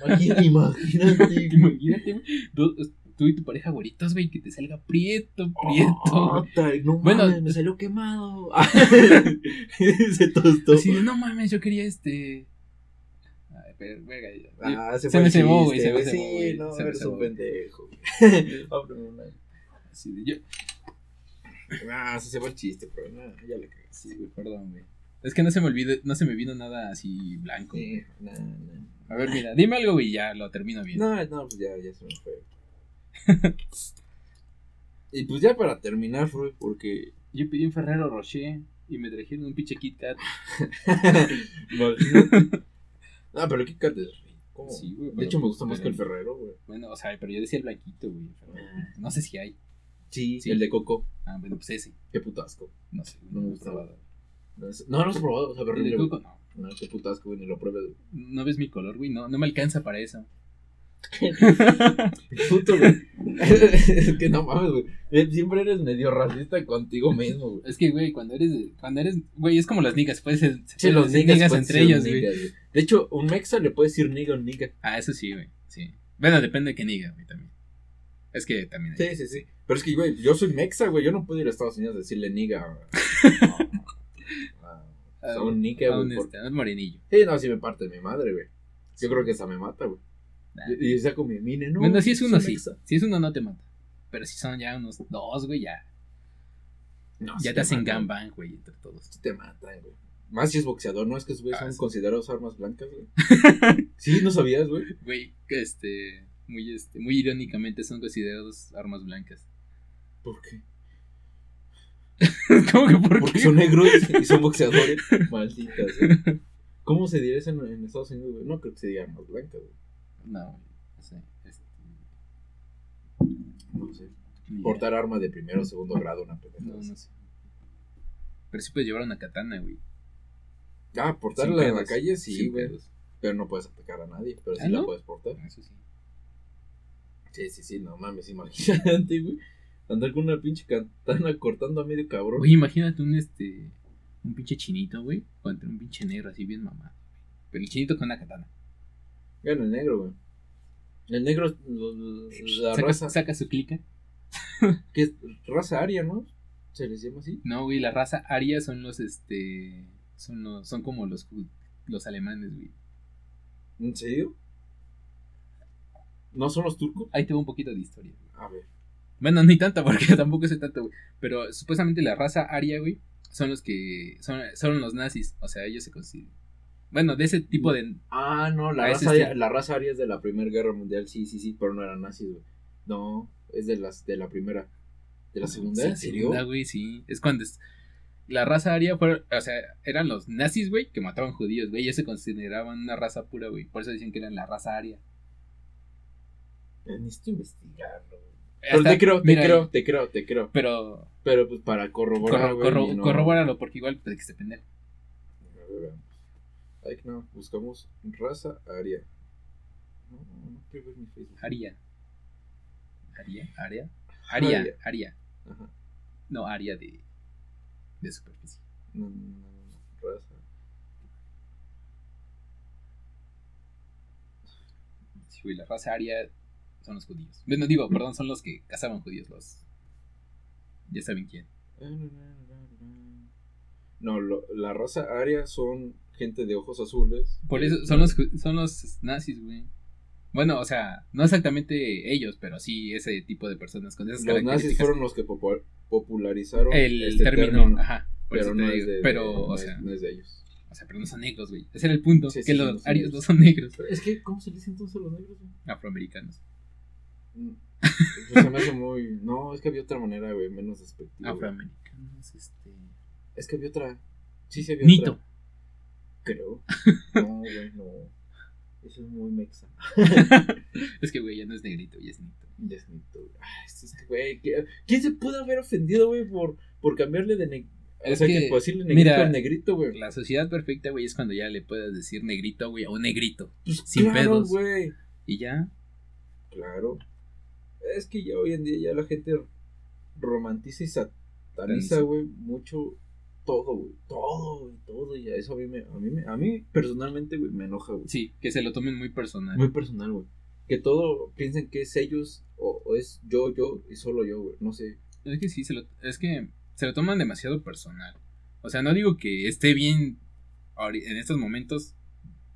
Imagínate, imagínate. imagínate, tú, y tu pareja güeritos, güey, que te salga prieto, prieto. no bueno, mames, me salió quemado. se tostó. Así no mames, yo quería este. Pero, ya. Ah, se, se me cebó, güey. Se me cebó, Sí, no, eres un pendejo. Así de yo. Ah, se fue el chiste, pero no, ya le cagué. Sí, güey, perdón, güey. Es que no se me olvide, no se me vino nada así blanco. Sí. A ver, mira, dime algo y ya lo termino bien. No, no, pues ya, ya se me fue. y pues ya para terminar fue porque. Yo pedí un Ferrero Rocher y me trajeron un pinche Kit Kat. no, pero el Kit Kat es rico. Sí, güey. De hecho, me gusta más que el Ferrero, güey. Bueno, o sea, pero yo decía el blanquito, güey. Ah. No sé si hay. Sí, el de coco. Ah, bueno, pues ese. Qué putasco. No sé, no, me he probado. No, no lo has probado, o sea, pero. ¿El de coco? No. No, qué putasco, güey, ni lo pruebes. No ves mi color, güey, no, no me alcanza para eso. Puto, güey. es que no mames, güey. Eh, siempre eres medio racista contigo mismo, güey. Es que, güey, cuando eres, cuando eres, güey, es como las niggas, puedes ser, sí, los niggas, entre ellos, güey. De hecho, un mexa le puede decir nigga o nigga. Ah, eso sí, güey, sí. Bueno, depende de qué nigga, güey, también. Es que también. Sí, sí, sí. Pero es que, güey, yo soy mexa, güey. Yo no puedo ir a Estados Unidos a decirle niga. a un nica, güey. Por... Este, morenillo. Sí, no, si me parte mi madre, güey. Yo creo que esa me mata, güey. Y, saco mi mine, no. Bueno, si es uno, sí. Si es uno, no te mata. Pero si son ya unos dos, güey, ya. No, ya te, hacen gangbang, güey, entre todos. Sí te matan, güey. Más si es boxeador, ¿no? Es que güeyes ah, son considerados armas blancas, güey. sí, ¿no sabías, güey? Güey, este muy, este, muy irónicamente son considerados armas blancas. ¿Por qué? ¿Cómo que por Porque son negros y son boxeadores. Malditas. ¿eh? ¿Cómo se diría eso en, Estados Unidos, güey? No creo que se diga armas blancas, güey. No, no sé. Este... No sé. Portar arma de primero o segundo grado, una pendeja. No, no sé. Pero sí puedes llevar una katana, güey. Ah, portarla en la calle, sí, güey. Pero no puedes atacar a nadie, pero sí ¿Ah, la puedes portar. Eso sí. Sí, sí, sí, no mames, imagínate, güey. Andar con una pinche katana cortando a medio cabrón. Oye, imagínate un este. Un pinche chinito, güey. Contra un pinche negro así bien mamado. Pero el chinito con una katana. Gana el negro, güey. El negro, la saca, raza. Saca su clica. que es raza aria, ¿no? ¿Se les llama así? No, güey, la raza aria son los, este. Son, los, son como los, los alemanes, güey. ¿En serio? ¿No son los turcos? Ahí tengo un poquito de historia. A ver. Bueno, ni tanto, porque tampoco sé tanto, güey. Pero supuestamente la raza aria, güey, son los que. Son, son los nazis. O sea, ellos se consideran. Bueno, de ese tipo de. Ah, no, la, raza, aria, la raza aria es de la Primera Guerra Mundial, sí, sí, sí, pero no eran nazis, güey. No, es de las de la primera. ¿De la segunda? ¿En serio? Segunda, güey, sí. Es cuando. la raza aria fue, o sea, eran los nazis, güey, que mataban judíos, güey. Ellos se consideraban una raza pura, güey. Por eso dicen que eran la raza aria. Necesito investigarlo, güey. Pero te creo, te creo, te creo, te creo. Pero. Pero pues para corroborar, güey. Corrobóralo, porque igual pues, que se pendejo. Ay, no, buscamos raza aria. No, no quiero ver mi Facebook. Aria. Aria, aria. Aria, aria. Ajá. No, aria de. de superficie. No, no, no, raza. Sí, güey, la raza aria son los judíos. No digo, perdón, son los que cazaban judíos, los. Ya saben quién. No, lo, la raza aria son gente de ojos azules. Por eso son los, son los nazis, güey. Bueno, o sea, no exactamente ellos, pero sí ese tipo de personas con esas Los nazis fueron los que popularizaron el este término, ajá. Pero no es de, pero, o sea, no es de ellos. O sea, pero no son negros, güey. Ese era el punto, que los arios no son negros. Es que, ¿cómo se dice entonces los negros, güey? Afroamericanos. Pues se me hace muy... No, es que había otra manera, güey, menos despectiva. Afroamericanos, este... Es que había otra... Sí, sí había Nito. otra. Creo. No, güey, no. Eso es muy mexa. es que, güey, ya no es negrito, ya es nito. Ya es nito, Ay, es que, güey, ¿quién se pudo haber ofendido, güey, por, por cambiarle de negrito? O sea, que, decirle negrito mira, al negrito, güey. La sociedad perfecta, güey, es cuando ya le puedes decir negrito, güey, o negrito. Pues sin claro, pedos. güey. Y ya. Claro. Es que ya hoy en día ya la gente romantiza y sataniza, güey, mucho todo, güey, todo, güey, todo, y a eso a mí, me, a mí, a mí personalmente, güey, me enoja, güey. Sí, que se lo tomen muy personal. Muy personal, güey. Que todo piensen que es ellos o, es yo, yo y solo yo, güey, no sé. Es que sí, se lo, es que se lo toman demasiado personal. O sea, no digo que esté bien en estos momentos,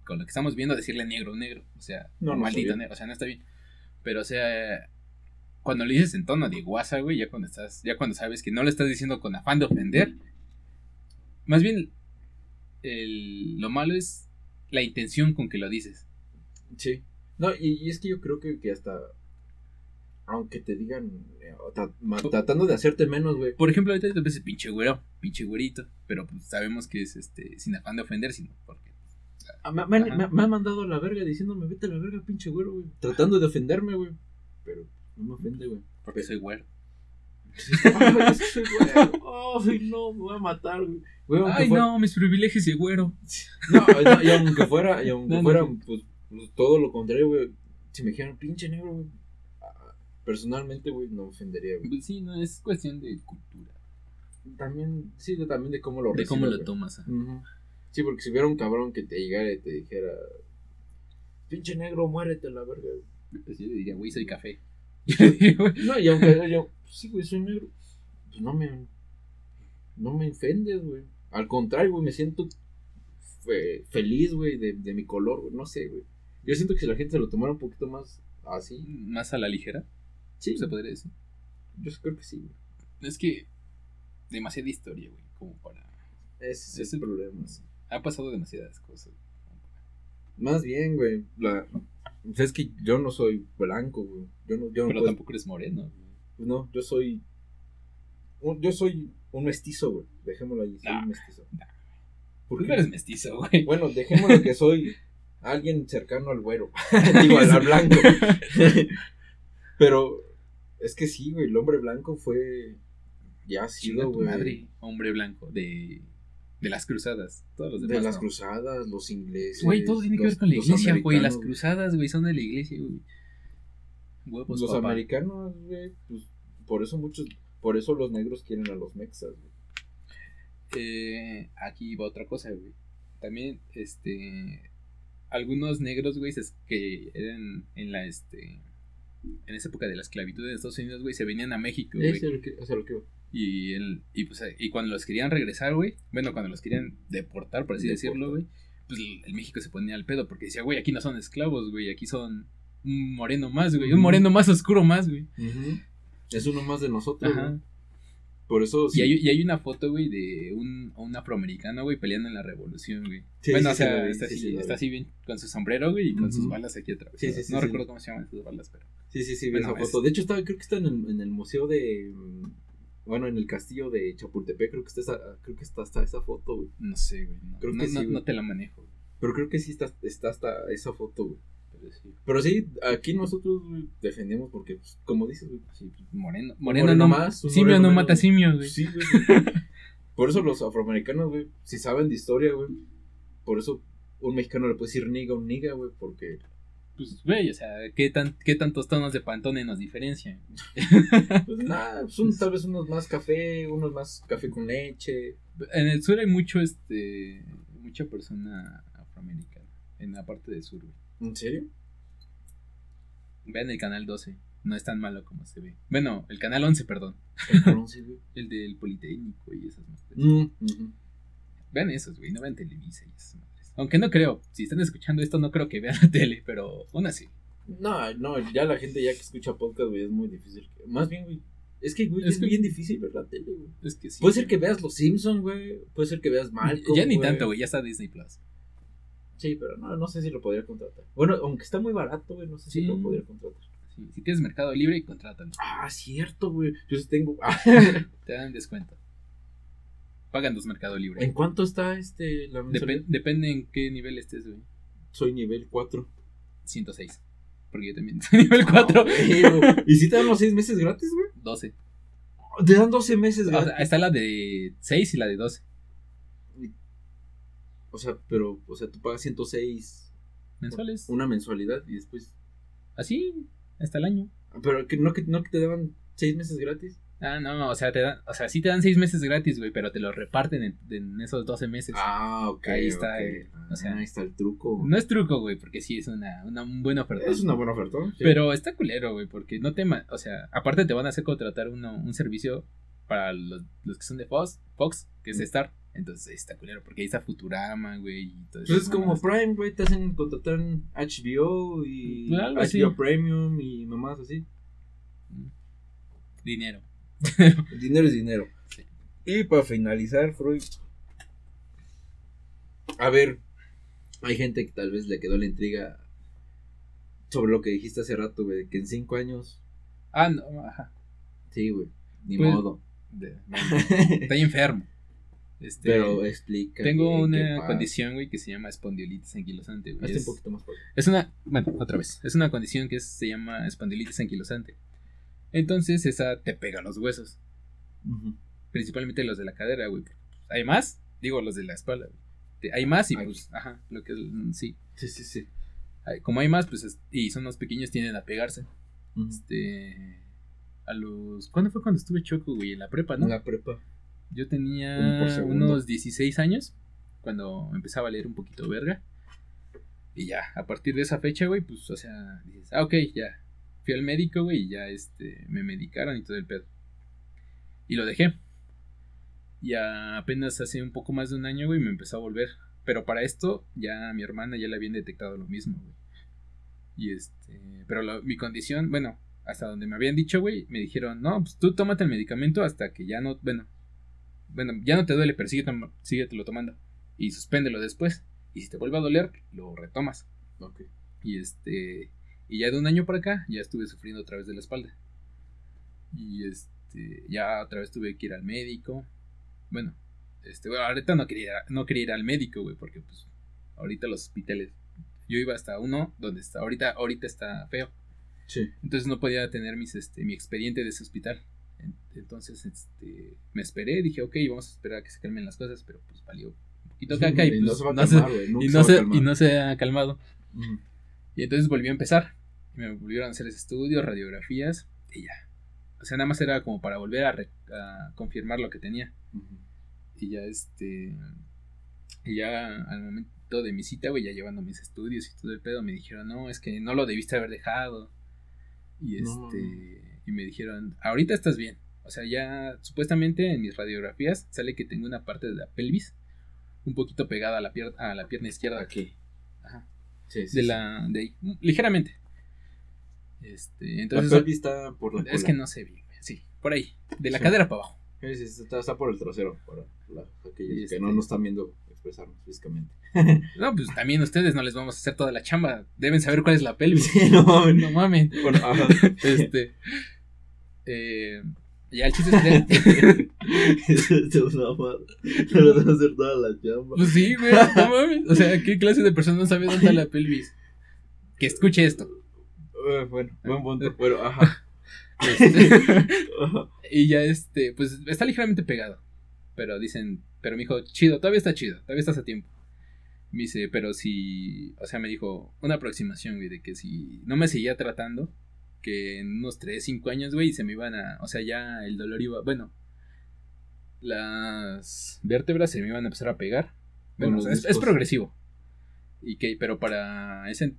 con lo que estamos viendo, decirle negro, negro, o sea, no, maldito negro, o sea, no está bien. Pero, o sea, cuando le dices en tono de guasa, güey, ya cuando estás, ya cuando sabes que no le estás diciendo con afán de ofender, más bien, el, lo malo es la intención con que lo dices. Sí. No, y, es que yo creo que, que hasta. Aunque te digan. Eh, tratando de hacerte menos, güey. Por ejemplo, ahorita te ves pinche güero, pinche güerito. Pero pues sabemos que es este sin afán de ofender, sino porque. Ah, me, me, han mandado a la verga diciéndome, vete a la verga, pinche güero, güey. Tratando de ofenderme, güey. Pero no me ofende, güey. Porque soy güero. Ay, soy güero. Ay, no, me voy a matar, güey. Ay, no, mis privilegios de güero. No, y aunque fuera, y aunque fuera, pues, pues, todo lo contrario, güey. Si me dijeran pinche negro, güey. Personalmente, güey, no ofendería, güey. Pues sí, no, es cuestión de cultura. También, sí, también de cómo lo De cómo lo tomas. Sí, porque si hubiera un cabrón que te llegara y te dijera, pinche negro, muérete la verga, güey. Pues yo le diría, güey, soy café. no, y aunque yo, sí, güey, soy negro. Pues no me, no me ofendes, güey. Al contrario, güey, me siento feliz, güey, de, de, mi color, güey. No sé, güey. Yo siento que si la gente se lo tomara un poquito más así. ¿Más a la ligera? Sí. ¿Se podría decir? Yo creo que sí, güey. Es que demasiada historia, güey, como para... Ese es el problema. Ha pasado demasiadas cosas. Más bien, güey, la... Es que yo no soy blanco, güey. Yo no, yo Pero tampoco eres moreno. No, yo soy... Yo soy un mestizo, güey. Dejémoslo ahí, soy un mestizo. ¿Por qué eres mestizo, güey? Bueno, dejémoslo que soy alguien cercano al güero. Digo, al blanco. Pero es que sí, güey, el hombre blanco fue. Ya ha sido, güey. madre, hombre blanco de. De las cruzadas. Todos los demás. De las cruzadas, los ingleses. Güey, todo tiene que ver con la iglesia, güey. Las cruzadas, güey, son de la iglesia, güey. Huevos, los americanos, güey, pues por eso muchos por eso los negros quieren a los mexas, güey. Eh, aquí va otra cosa, güey. También, este. Algunos negros, güey, que eran en la, este. En esa época de la esclavitud en Estados Unidos, güey, se venían a México, güey. Eso es lo que, y, el, y, pues, y cuando los querían regresar, güey, bueno, cuando los querían deportar, por así decirlo, güey, pues el México se ponía al pedo porque decía, güey, aquí no son esclavos, güey, aquí son un moreno más, güey, un moreno más oscuro más, güey. Es uno más de nosotros, Por eso sí. Y hay, y hay una foto, güey, de un, un afroamericano, güey, peleando en la revolución, güey. bueno, o sea, está, así, está así bien con su sombrero, güey, y con sus balas aquí atrás. Sí, sí, no recuerdo cómo se llaman esas balas, pero. Sí, sí, sí, esa foto. De hecho, estaba, creo que está en el, en el museo de. Mm, bueno, en el castillo de Chapultepec, creo que está esa, creo que está hasta esa foto, güey. No sé, güey. No, creo que sí, no, te la manejo. Pero creo que sí está, está hasta esa foto, güey. Pero sí, aquí nosotros defendemos porque, pues, como dices, güey. Sí, pues, moreno. Moreno, no más. Simio no mata simio, güey. Sí, güey. por eso los afroamericanos, güey, si saben de historia, güey. Por eso un mexicano le puede decir niga a un niga, güey, porque. Pues, güey, o sea, ¿qué, tan, ¿qué tantos tonos de pantone nos diferencian? pues nada, son tal vez unos más café, unos más café con leche. En el sur hay mucho, este. Mucha persona afroamericana. En la parte del sur, güey. ¿En serio? Vean el canal 12. No es tan malo como se ve. Bueno, el canal 11, perdón. El, del Politécnico y esas madres. Mm, vean esos, güey. No vean Televisa y esas madres. Aunque no creo. Si están escuchando esto, no creo que vean la tele, pero aún así. No, no, ya la gente ya que escucha podcast, güey, es muy difícil. Más bien, güey. Es que, güey, es, bien difícil ver la tele, güey. Es que sí. Puede ser que veas Los Simpsons, güey. Puede ser que veas Malcolm. Ya ni tanto, güey. Ya está Disney Plus. Sí, pero no, no sé si lo podría contratar. Bueno, aunque está muy barato, güey, no sé si lo podría contratar. Sí, si tienes Mercado Libre, contrátalo. Ah, cierto, güey. Yo sí tengo. Te dan descuento. Pagan dos Mercado Libre. ¿En cuánto está este la Depende en qué nivel estés, güey. Soy nivel 4. 106. Porque yo también soy nivel 4. ¿Y si te dan los 6 meses gratis, güey? 12. Te dan 12 meses gratis. O sea, está la de 6 y la de 12. O sea, pero, o sea, tú pagas 106 mensuales. Una mensualidad y después. Así, hasta el año. Pero que no que, no que te daban 6 meses gratis. Ah, no, o sea, te dan, o sea, sí te dan 6 meses gratis, güey, pero te lo reparten en, esos 12 meses. Ah, ok. Ahí está, o sea, ahí está el truco. No es truco, güey, porque sí es una, una buena oferta. Es una buena oferta. Pero está culero, güey, porque no te, o sea, aparte te van a hacer contratar uno, un servicio para los, los que son de Fox, Fox que es mm. Star. Entonces está culero, porque ahí está Futurama, güey. Y todo eso. Pues es como Prime, güey, te hacen contratar HBO y pues HBO Premium y mamás así. Mm. Dinero. dinero es dinero. Y para finalizar, Freud. A ver, hay gente que tal vez le quedó la intriga sobre lo que dijiste hace rato, güey, que en cinco años. Ah, no, ajá. Sí, güey, ni pues, modo. estoy enfermo. Este, Pero explica. Tengo una condición, güey, que se llama espondilitis anquilosante, güey. Es, un poquito más Es una, bueno, otra vez. Es una condición que se llama espondilitis anquilosante. Entonces, esa te pega los huesos. Principalmente los de la cadera, güey. Hay más, digo, los de la espalda. Hay más y pues, ajá, lo que mm, sí. Sí, sí, sí. Como hay más, pues, y son los pequeños, tienden a pegarse. Este. A los. ¿Cuándo fue cuando estuve choco, güey? En la prepa, ¿no? En la prepa. Yo tenía unos 16 años cuando empezaba a leer un poquito verga. Y ya, a partir de esa fecha, güey, pues, o sea, dices, ah, ok, ya. Fui al médico, güey, y ya, este, me medicaron y todo el pedo. Y lo dejé. Y apenas hace un poco más de un año, güey, me empezó a volver. Pero para esto, ya a mi hermana ya le habían detectado lo mismo, güey. Y este, pero mi condición, bueno, hasta donde me habían dicho, güey, me dijeron, no, pues tú tómate el medicamento hasta que ya no, bueno, bueno, ya no te duele, pero sigue, lo tomando. Y suspéndelo después. Y si te vuelve a doler, lo retomas. Ok. Y este. Y ya de un año para acá, ya estuve sufriendo otra vez de la espalda. Y este. Ya otra vez tuve que ir al médico. Bueno, este, bueno, ahorita no quería, no quería ir al médico, güey, porque pues. Ahorita los hospitales. Yo iba hasta uno donde está. Ahorita, ahorita está feo. Sí. Entonces no podía tener mis, este, mi expediente de ese hospital. Entonces, este, me esperé, dije, ok, vamos a esperar a que se calmen las cosas, pero pues valió un poquito caca y, no, se, ha calmado. Y entonces volví a empezar. Y me volvieron a hacer estudios, radiografías y ya. O sea, nada más era como para volver a, confirmar lo que tenía. Y ya este. Y ya al momento de mi cita, güey, ya llevando mis estudios y todo el pedo, me dijeron, no, es que no lo debiste haber dejado. Y este. Y me dijeron, ahorita estás bien. O sea, ya supuestamente en mis radiografías sale que tengo una parte de la pelvis un poquito pegada a la, pierna a la pierna izquierda. Aquí. Ajá. Sí, sí, de la de ahí, ligeramente. Este, entonces la pelvis está por la Es que no sé bien, sí, por ahí, de la cadera para abajo. Está, por el trasero, para aquellos que no nos están viendo expresarnos físicamente. No, pues también ustedes no les vamos a hacer toda la chamba. Deben saber cuál es la pelvis. no mames. No mames. Bueno, ajá. Este. Eh, ya el chiste es que. es una No les a hacer toda la chamba. Pues sí, güey. No mames. O sea, ¿qué clase de persona no sabe dónde está la pelvis? Que escuche esto. Uh, bueno, buen punto. Bueno, ajá. Este, y ya este, pues está ligeramente pegado. Pero dicen, pero me dijo, chido, todavía está chido, todavía estás a tiempo. Me dice, pero si, o sea, me dijo una aproximación, güey, de que si no me seguía tratando, que en unos 3, 5 años, güey, se me iban a, o sea, ya el dolor iba, bueno, las vértebras se me iban a empezar a pegar. Bueno, es, progresivo. Y que, pero para ese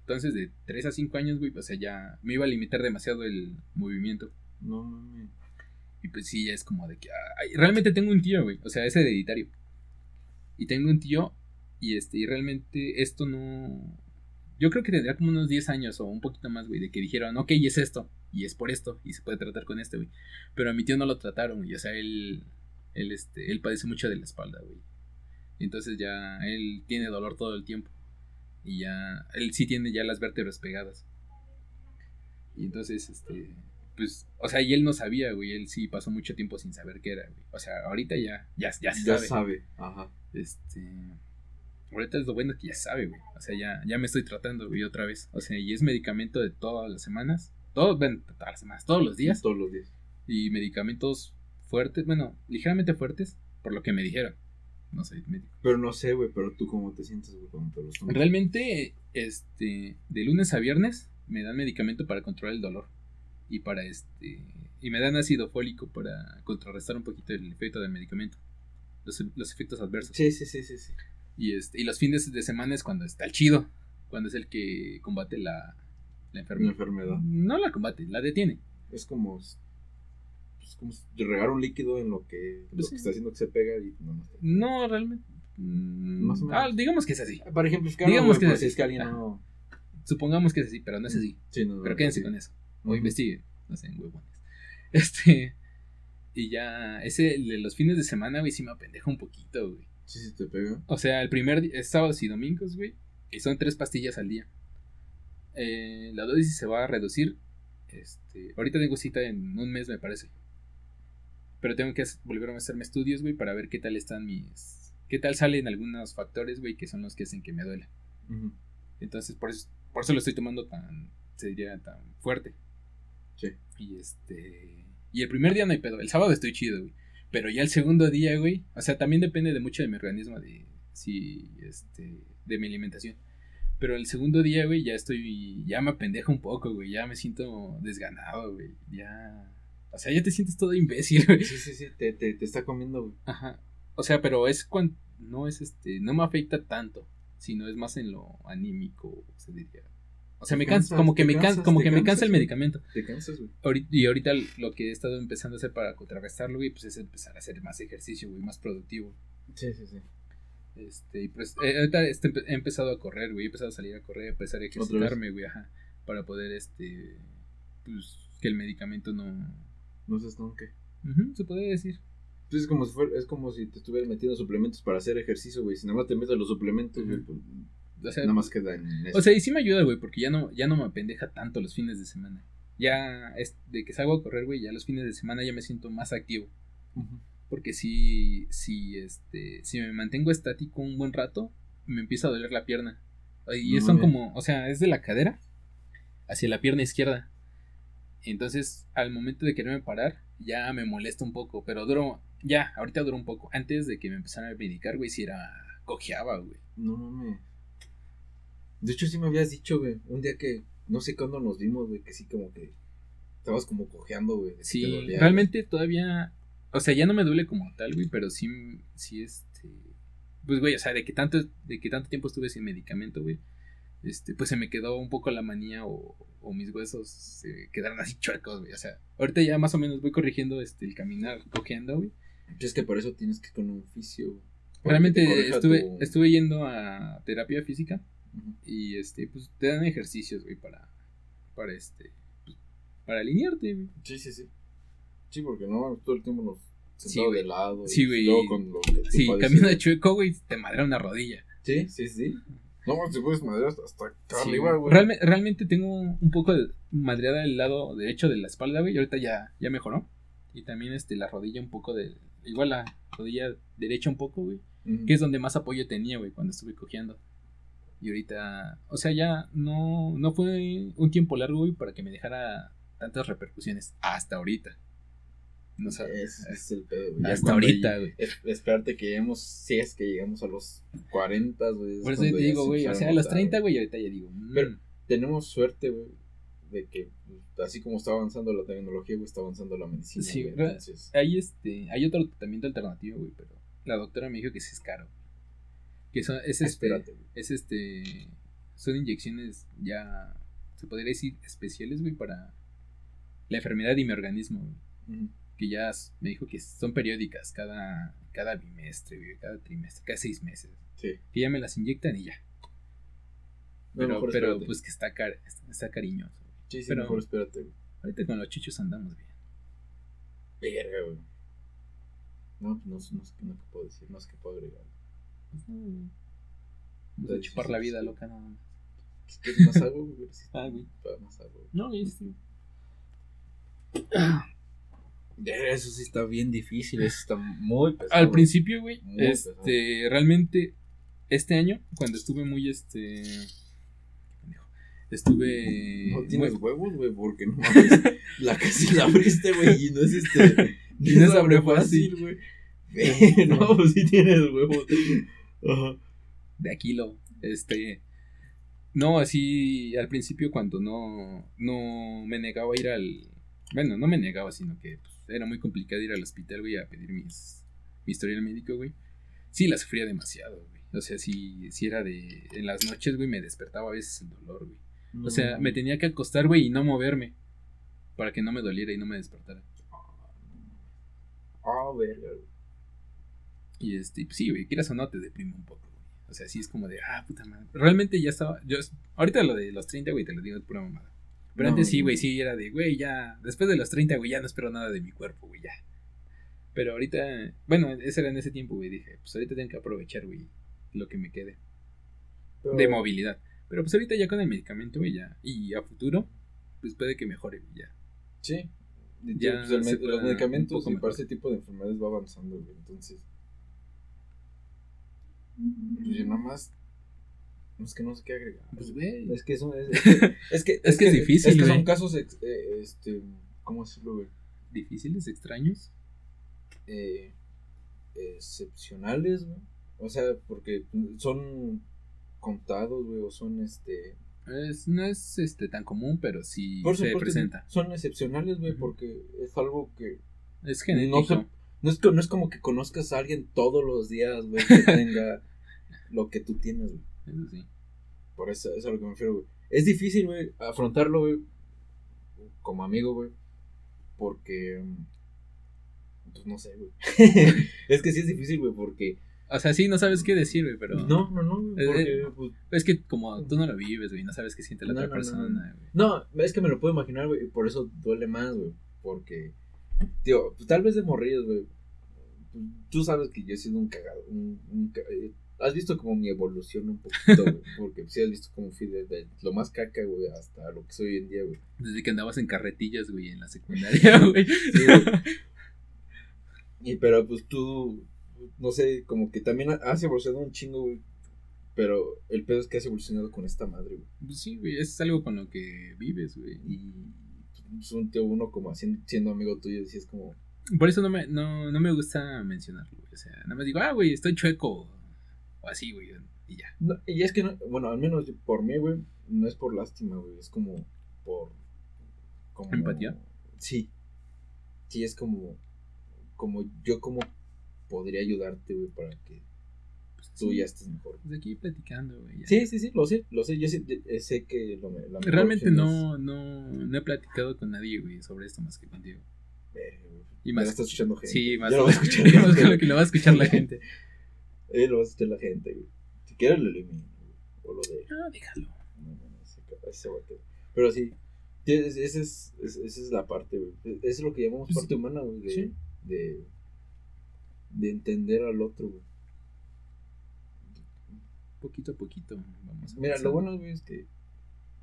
entonces de 3 a 5 años, güey, o sea, ya me iba a limitar demasiado el movimiento. No mames. Y pues sí, es como de que, realmente tengo un tío, güey, o sea, es hereditario. Y tengo un tío y este, y realmente esto no... Yo creo que tendría como unos 10 años o un poquito más, güey, de que dijeron, ok, y es esto, y es por esto, y se puede tratar con este, güey. Pero a mi tío no lo trataron, güey, o sea, él, él, este, él padece mucho de la espalda, güey. Entonces ya él tiene dolor todo el tiempo. Y ya, él sí tiene ya las vértebras pegadas. Y entonces, este, pues, o sea, y él no sabía, güey, él sí pasó mucho tiempo sin saber qué era, güey. O sea, ahorita ya, ya, ya sabe. Ya sabe, ajá. Este, Ahorita es lo bueno que ya sabe, güey. O sea, ya, ya me estoy tratando, güey, otra vez. O sea, y es medicamento de todas las semanas. Todos, bueno, todas las semanas, todos los días. Todos los días. Y medicamentos fuertes, bueno, ligeramente fuertes, por lo que me dijeron. No sé, médico. Pero no sé, güey, pero tú cómo te sientes, güey, cuando te los tomas. Realmente, este, de lunes a viernes me dan medicamento para controlar el dolor. Y para este, y me dan ácido fólico para contrarrestar un poquito el efecto del medicamento. Los, los efectos adversos. Sí, sí, sí, sí, sí. Y, este, y los fines de semana es cuando está el chido, cuando es el que combate la, la, enfermedad. No la combate, la detiene. Es como, es como regar un líquido en lo que, lo pues que está haciendo que se pega y no No, realmente. Mm, Más o menos. Ah, digamos que es así. Por ejemplo, es que, digamos que, es, así. que alguien no... Supongamos que es así, pero no es así. Sí, no, pero quédense con eso. O investiguen. No sé, huevones. Este. Y ya, ese de los fines de semana, güey, sí me apendeja un poquito, güey. Sí, sí te pega. O sea, el primer día, es sábados y domingos, güey. Y son tres pastillas al día. Eh, la dosis se va a reducir. Este, ahorita tengo cita en un mes, me parece. Pero tengo que volver a hacerme estudios, güey, para ver qué tal están mis. qué tal salen algunos factores, güey, que son los que hacen que me duele. Entonces, por eso, por eso lo estoy tomando tan. se diría tan fuerte. Sí. Y este. Y el primer día no hay pedo. El sábado estoy chido, güey. Pero ya el segundo día, güey, o sea, también depende de mucho de mi organismo, de si, este, de mi alimentación. Pero el segundo día, güey, ya estoy, ya me apendejo un poco, güey, ya me siento desganado, güey, ya... O sea, ya te sientes todo imbécil, güey. Sí, sí, sí, te, te, te está comiendo, güey. Ajá. O sea, pero es cuando, no es este, no me afecta tanto, sino es más en lo anímico, se diría. O sea, me cansa, como que me cansa, como que me cansa el medicamento. Te cansas, güey. Y ahorita lo que he estado empezando a hacer para contrarrestarlo, güey, pues es empezar a hacer más ejercicio, güey, más productivo. Sí, sí, sí. Este, y pues eh, ahorita este, he empezado a correr, güey, he empezado a salir a correr, a empezar a ejercitarme, güey, ajá, para poder, este, pues, que el medicamento no... No se estanque. se puede decir. Pues es como si fuera, es como si te estuvieras metiendo suplementos para hacer ejercicio, güey. Si nada más te metes los suplementos, güey, pues o sea, Nada más queda en O sea, y sí me ayuda, güey, porque ya no, ya no me apendeja tanto los fines de semana. Ya es de que salgo a correr, güey, ya los fines de semana ya me siento más activo. Porque si, si, este, si me mantengo estático un buen rato, me empieza a doler la pierna. Y son como, o sea, es de la cadera hacia la pierna izquierda. Entonces, al momento de quererme parar, ya me molesta un poco, pero duro, ya, ahorita duro un poco. Antes de que me empezara a medicar, güey, si era, cojeaba, güey. No mames. De hecho, sí me habías dicho, güey, un día que, no sé cuándo nos vimos, güey, que sí como que estabas como cojeando, güey. Sí, realmente todavía, o sea, ya no me duele como tal, güey, pero sí, sí, este, pues, güey, o sea, de que tanto, de que tanto tiempo estuve sin medicamento, güey, este, pues se me quedó un poco la manía o, o mis huesos se quedaron así chuecos, güey, o sea, ahorita ya más o menos voy corrigiendo, este, el caminar, cojeando, güey. Es que por eso tienes que ir con un oficio. Realmente estuve, estuve yendo a terapia física y este, pues te dan ejercicios, güey, para, para este, pues, para alinearte, güey. Sí, sí, sí. Sí, porque no, todo el tiempo nos sentado Sí, de lado. Sí, güey. con lo que Sí, camino de chueco, güey, te madrea una rodilla. Sí, sí, sí. No, te puedes madrear hasta, acá Sí, arriba, güey. Realme- realmente tengo un poco de madreada el lado derecho de la espalda, güey, y ahorita ya, ya mejoró. Y también este, la rodilla un poco de... Igual la rodilla derecha un poco, güey. Que es donde más apoyo tenía, güey, cuando estuve cojeando. Y ahorita... O sea, ya no, no fue un tiempo largo, güey, para que me dejara tantas repercusiones. Hasta ahorita. No sabes. Ese es el pedo, güey. Hasta ahorita, güey. es- Esperarte que lleguemos, si es que llegamos a los 40, güey. Por eso te digo, güey, o sea, a los notar, 30, güey. ahorita ya digo... mm, Pero- Tenemos suerte, güey, de que así como está avanzando la tecnología, güey, está avanzando la medicina. Sí, güey, entonces, hay este hay otro tratamiento alternativo, güey, pero la doctora me dijo que sí es caro. Que son, es este, espérate, es este son inyecciones ya se podría decir especiales, güey, para la enfermedad de mi organismo, güey, que ya me dijo que son periódicas cada cada bimestre, güey, cada trimestre, cada seis meses, Sí. que ya me las inyectan y ya. No, Pero, mejor pero pues que está car está, cariñoso. güey. Sí, sí, pero- mejor espérate, güey. Ahorita con los chichos andamos bien. Verga, güey. No, pues no, no, no sé qué puedo decir, no sé qué puedo agregar. Pues Está a chupar la vida loca nada más. ¿Quieres más agua, güey? Sí, Ah, güey. Más agua. No, güey, sí. Eso sí está bien difícil, eso está muy pesado. Al principio, güey, este, realmente, este año, cuando estuve muy, este, estuve, No tienes muy- huevos, güey, porque no la casi la abriste, güey, y no es este. Y no se abre fácil. güey. no, pues sí tienes huevos. Ajá. de Aquilo, este, no, así, al principio cuando no, no me negaba a ir al, bueno, no me negaba, sino que pues, era muy complicado ir al hospital, güey, a pedir mis, mi historial médico, güey, sí la sufría demasiado, güey, o sea, sí, sí era de, en las noches, güey, me despertaba a veces el dolor, güey. O sea, me tenía que acostar, güey, y no moverme. Para que no me doliera y no me despertara. Ah, verga, güey. Y este, pues sí, güey, quieras o no, te deprime un poco, güey. O sea, sí es como de, ah, puta madre. Realmente ya estaba, yo, ahorita lo de los 30, güey, te lo digo, es pura mamada. Pero No, antes sí, güey, sí, era de, güey, ya, después de los 30, güey, ya no espero nada de mi cuerpo, güey, ya. Pero ahorita, bueno, ese era en ese tiempo, güey, dije, pues ahorita tengo que aprovechar, güey, lo que me quede Pero- de movilidad. Pero pues ahorita ya con el medicamento, güey, ya, y a futuro, pues puede que mejore, güey, ya. Sí. Ya pues el los medicamentos y para ese tipo de enfermedades va avanzando, güey. Entonces, pues yo nada más. No es que no sé qué agregar. Pues, güey. Es que eso es. Es que es, que, Es que es difícil, Es que güey. son casos. ex- eh, este. ¿Cómo decirlo, güey? Difíciles, extraños. Eh, excepcionales, güey. O sea, porque son contados, güey, o son este. Es, no es este tan común, pero sí Por se supuesto, presenta. Son excepcionales, güey, Ujú. porque es algo que Es genético. No se- No es, no es como que conozcas a alguien todos los días, güey, que tenga lo que tú tienes, güey. Eso sí. Por eso, eso es a lo que me refiero, güey. Es difícil, güey, afrontarlo, güey, como amigo, güey. Porque, mm, pues no sé, güey. es que sí es difícil, güey, porque... O sea, sí, no sabes qué decir, güey, pero. No, no, no, güey, Eh, porque, pues, Es que como tú no lo vives, güey, no sabes qué siente la No, otra no, no, persona, güey. No, es que me lo puedo imaginar, güey, y por eso duele más, güey. Porque, tío, pues, tal vez de morrillos, güey. pues, Tú sabes que yo he sido un cagado. Un, eh, has visto como mi evolución un poquito, güey. Porque sí has visto cómo fui desde lo más caca, güey, hasta lo que soy hoy en día, güey. Desde que andabas en carretillas, güey, en la secundaria, güey. Sí, güey. Y pero pues tú, no sé, como que también has evolucionado un chingo, güey. Pero el pedo es que has evolucionado con esta madre, güey. Pues sí, güey, es algo con lo que vives, güey. Y un tío, uno como así, siendo amigo tuyo, decías como, Por eso no me, no, no me gusta mencionarlo, güey. O sea, nada más digo, ah, güey, estoy chueco. O así, güey, y ya. No, y es que, no, bueno, al menos por mí, güey, no es por lástima, güey, es como por... Como, ¿Empatía? Sí. Sí, es como, como yo como podría ayudarte, güey, para que Pues, tú sí, ya estés mejor. pues aquí platicando, güey. ya. Sí, sí, sí, lo sé, lo sé, yo sé, yo sé que lo, la Realmente no, no, no he platicado con nadie, güey, sobre esto más que contigo. es- eh, Y más- está escuchando gente. Sí, más Ya lo va a escuchar más gente, lo que lo va a escuchar la gente. Eh, lo va a escuchar la gente, güey. Si quieres lo elimino, o lo de... Ah, déjalo. No, no, no, ese, ese se va a quedar. Pero sí, esa es, esa es la parte, güey. E, es lo que llamamos pues parte humana, güey. De, de, de entender al otro, güey. Poquito a poquito, vamos Mira, lo bueno, güey, es que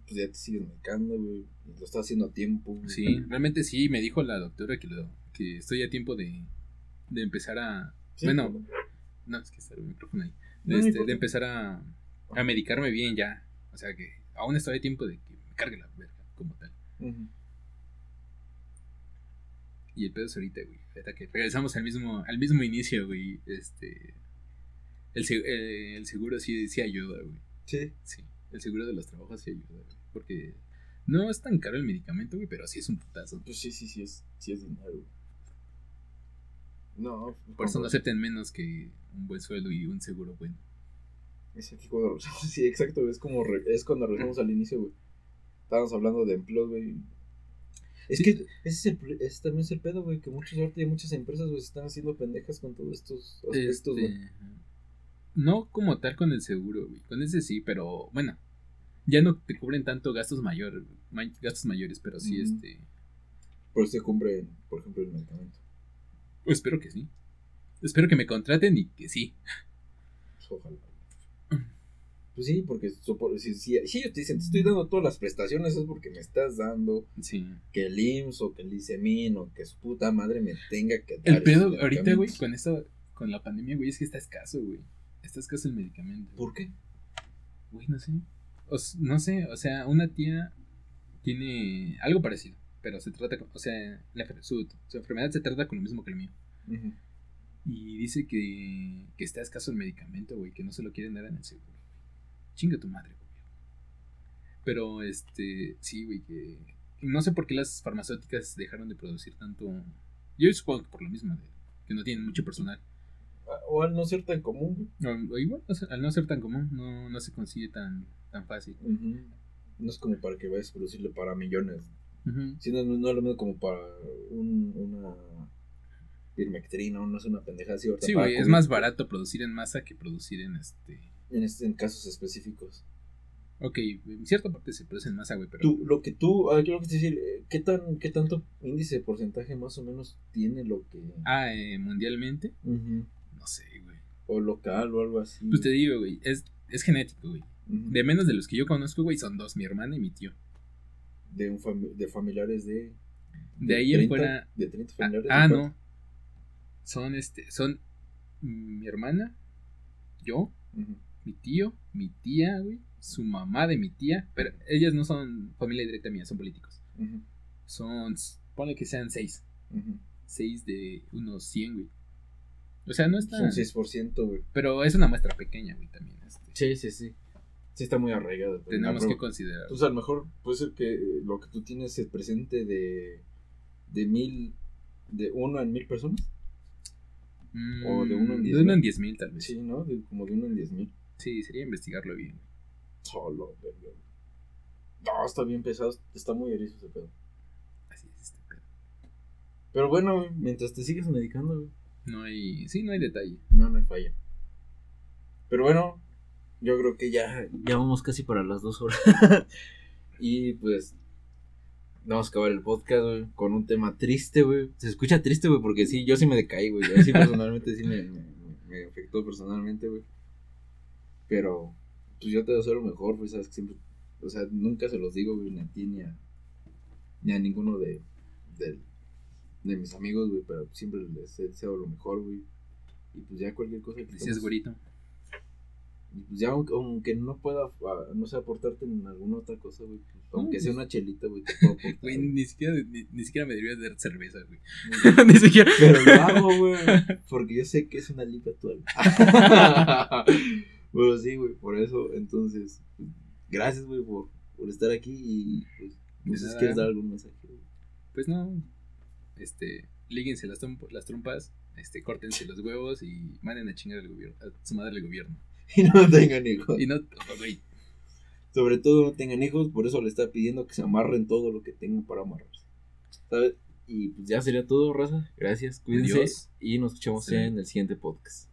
pues ya te sigues marcando, güey. Lo estás haciendo a tiempo. Sí, realmente sí, me dijo la doctora que, lo, que estoy a tiempo de, de empezar a... bueno, no, es que está el micrófono ahí. De, este, de empezar a, a medicarme bien ya. O sea que aún estoy a tiempo de que me cargue la verga como tal. Y el pedo es ahorita, güey. que regresamos al mismo, al mismo inicio, güey. Este. El, eh, el seguro sí, sí ayuda, güey. Sí. Sí. El seguro de los trabajos sí ayuda, güey. Porque no es tan caro el medicamento, güey, pero sí es un putazo. Pues sí, sí, sí es, sí es dinero, güey. No. Por eso no acepten menos que un buen sueldo y un seguro bueno. Es aquí cuando Sí, exacto, es como es cuando regresamos al inicio, güey. Estábamos hablando de empleo, güey. Es que ese es, el, ese también es el pedo, güey, que muchas y muchas empresas, güey, se están haciendo pendejas con todos estos aspectos, güey. Este, no como tal con el seguro, güey. Con ese sí, pero bueno, ya no te cubren tanto gastos mayores, gastos mayores, pero sí, este. Por eso te cubre, por ejemplo, el medicamento. Pues espero que sí. Espero que me contraten y que sí. Pues ojalá. Pues sí, porque si, si, ellos te dicen, te estoy dando todas las prestaciones, es porque me estás dando que el IMSS o que el ICEMIN o que su puta madre me tenga que dar. El pedo ahorita, güey, con esta, con la pandemia, güey, es que está escaso, güey. Está escaso el medicamento. ¿Por qué? Güey, no sé. no sé, o sea, una tía tiene algo parecido, pero se trata, o sea, su, enfermedad se trata con lo mismo que el mío. Y dice que, que está escaso el medicamento, güey, que no se lo quieren dar en el seguro. Chinga tu madre, güey. Pero, este, sí, güey, que... No sé por qué las farmacéuticas dejaron de producir tanto... Yo supongo que por lo mismo, que no tienen mucho personal. O al no ser tan común, O, igual, al no ser tan común, no, no se consigue tan, tan fácil. No es como para que vayas a producirle para millones. sino no, es lo mismo como para un, una pirmectrina, no es una pendeja así. Sí, güey, es más barato producir en masa que producir en este en, este, en casos específicos. Ok, en cierta parte se produce en masa, güey, pero... Tú, lo que tú, ah, quiero decir, eh, ¿qué, tan, ¿qué tanto índice de porcentaje más o menos tiene lo que... Ah, eh, mundialmente? No sé, güey. O local o algo así. Pues te digo, güey, es, es genético, güey. De menos de los que yo conozco, güey, son dos, mi hermana y mi tío. De, un de familiares de... De, ahí en fuera... De 30 familiares. Ah, ah no. Son, este, son mi hermana, yo, mi tío, mi tía, güey, su mamá de mi tía, pero ellas no son familia directa mía, son políticos. Son, ponle que sean seis. Seis de unos 100, güey. O sea, no está. Son 6%, güey. Pero es una muestra pequeña, güey, también. Este. Sí, sí, sí. Sí, está muy arraigado. Tenemos que considerar. Pues a lo mejor puede ser que lo que tú tienes es presente de. de mil. de uno en mil personas. o de uno en diez. De uno en diez mil, tal vez. Sí, ¿no? como de uno en diez mil. Sí, sería investigarlo bien. Solo, verga. No, está bien pesado. Está muy erizo ese pedo. Así es este pedo. Pero bueno, mientras te sigues medicando, güey. No hay. Sí, no hay detalle. No, no hay falla. Pero bueno, yo creo que ya, ya vamos casi para las dos horas. y pues. Vamos a acabar el podcast, güey, con un tema triste, güey. Se escucha triste, güey, porque sí, yo sí me decaí, güey. Sí personalmente sí me, me, afectó personalmente, güey. Pero, pues yo te deseo lo mejor, pues, sabes que siempre, o sea, nunca se los digo, güey, ni a ti, ni a, ni a ninguno de, de mis amigos, güey, pero siempre les deseo lo mejor, güey. Y pues ya cualquier cosa que Gracias, güerito. Y pues ya, aunque, no pueda, ah, no sé, aportarte en alguna otra cosa, güey. Pues, aunque sea pues una chelita, güey, te puedo aportar. Güey, ni siquiera, ni, siquiera me deberías dar cerveza, güey. ni siquiera. Pero lo hago, güey. Porque yo sé que es una liga actual. Bueno, sí, güey, por eso, entonces, gracias, güey, por, por estar aquí y pues, no sé si quieres dar algún mensaje. Pues no, este, líguense las, las trompas, este, córtense los huevos y manden a chingar al gobierno, a su madre al gobierno. Y no tengan hijos. Y no, oh, güey. Sobre todo no tengan hijos, por eso le está pidiendo que se amarren todo lo que tengan para amarrarse. ¿Sabes? Y pues ya sería todo, raza. Gracias, cuídense. Y nos escuchamos en el siguiente podcast.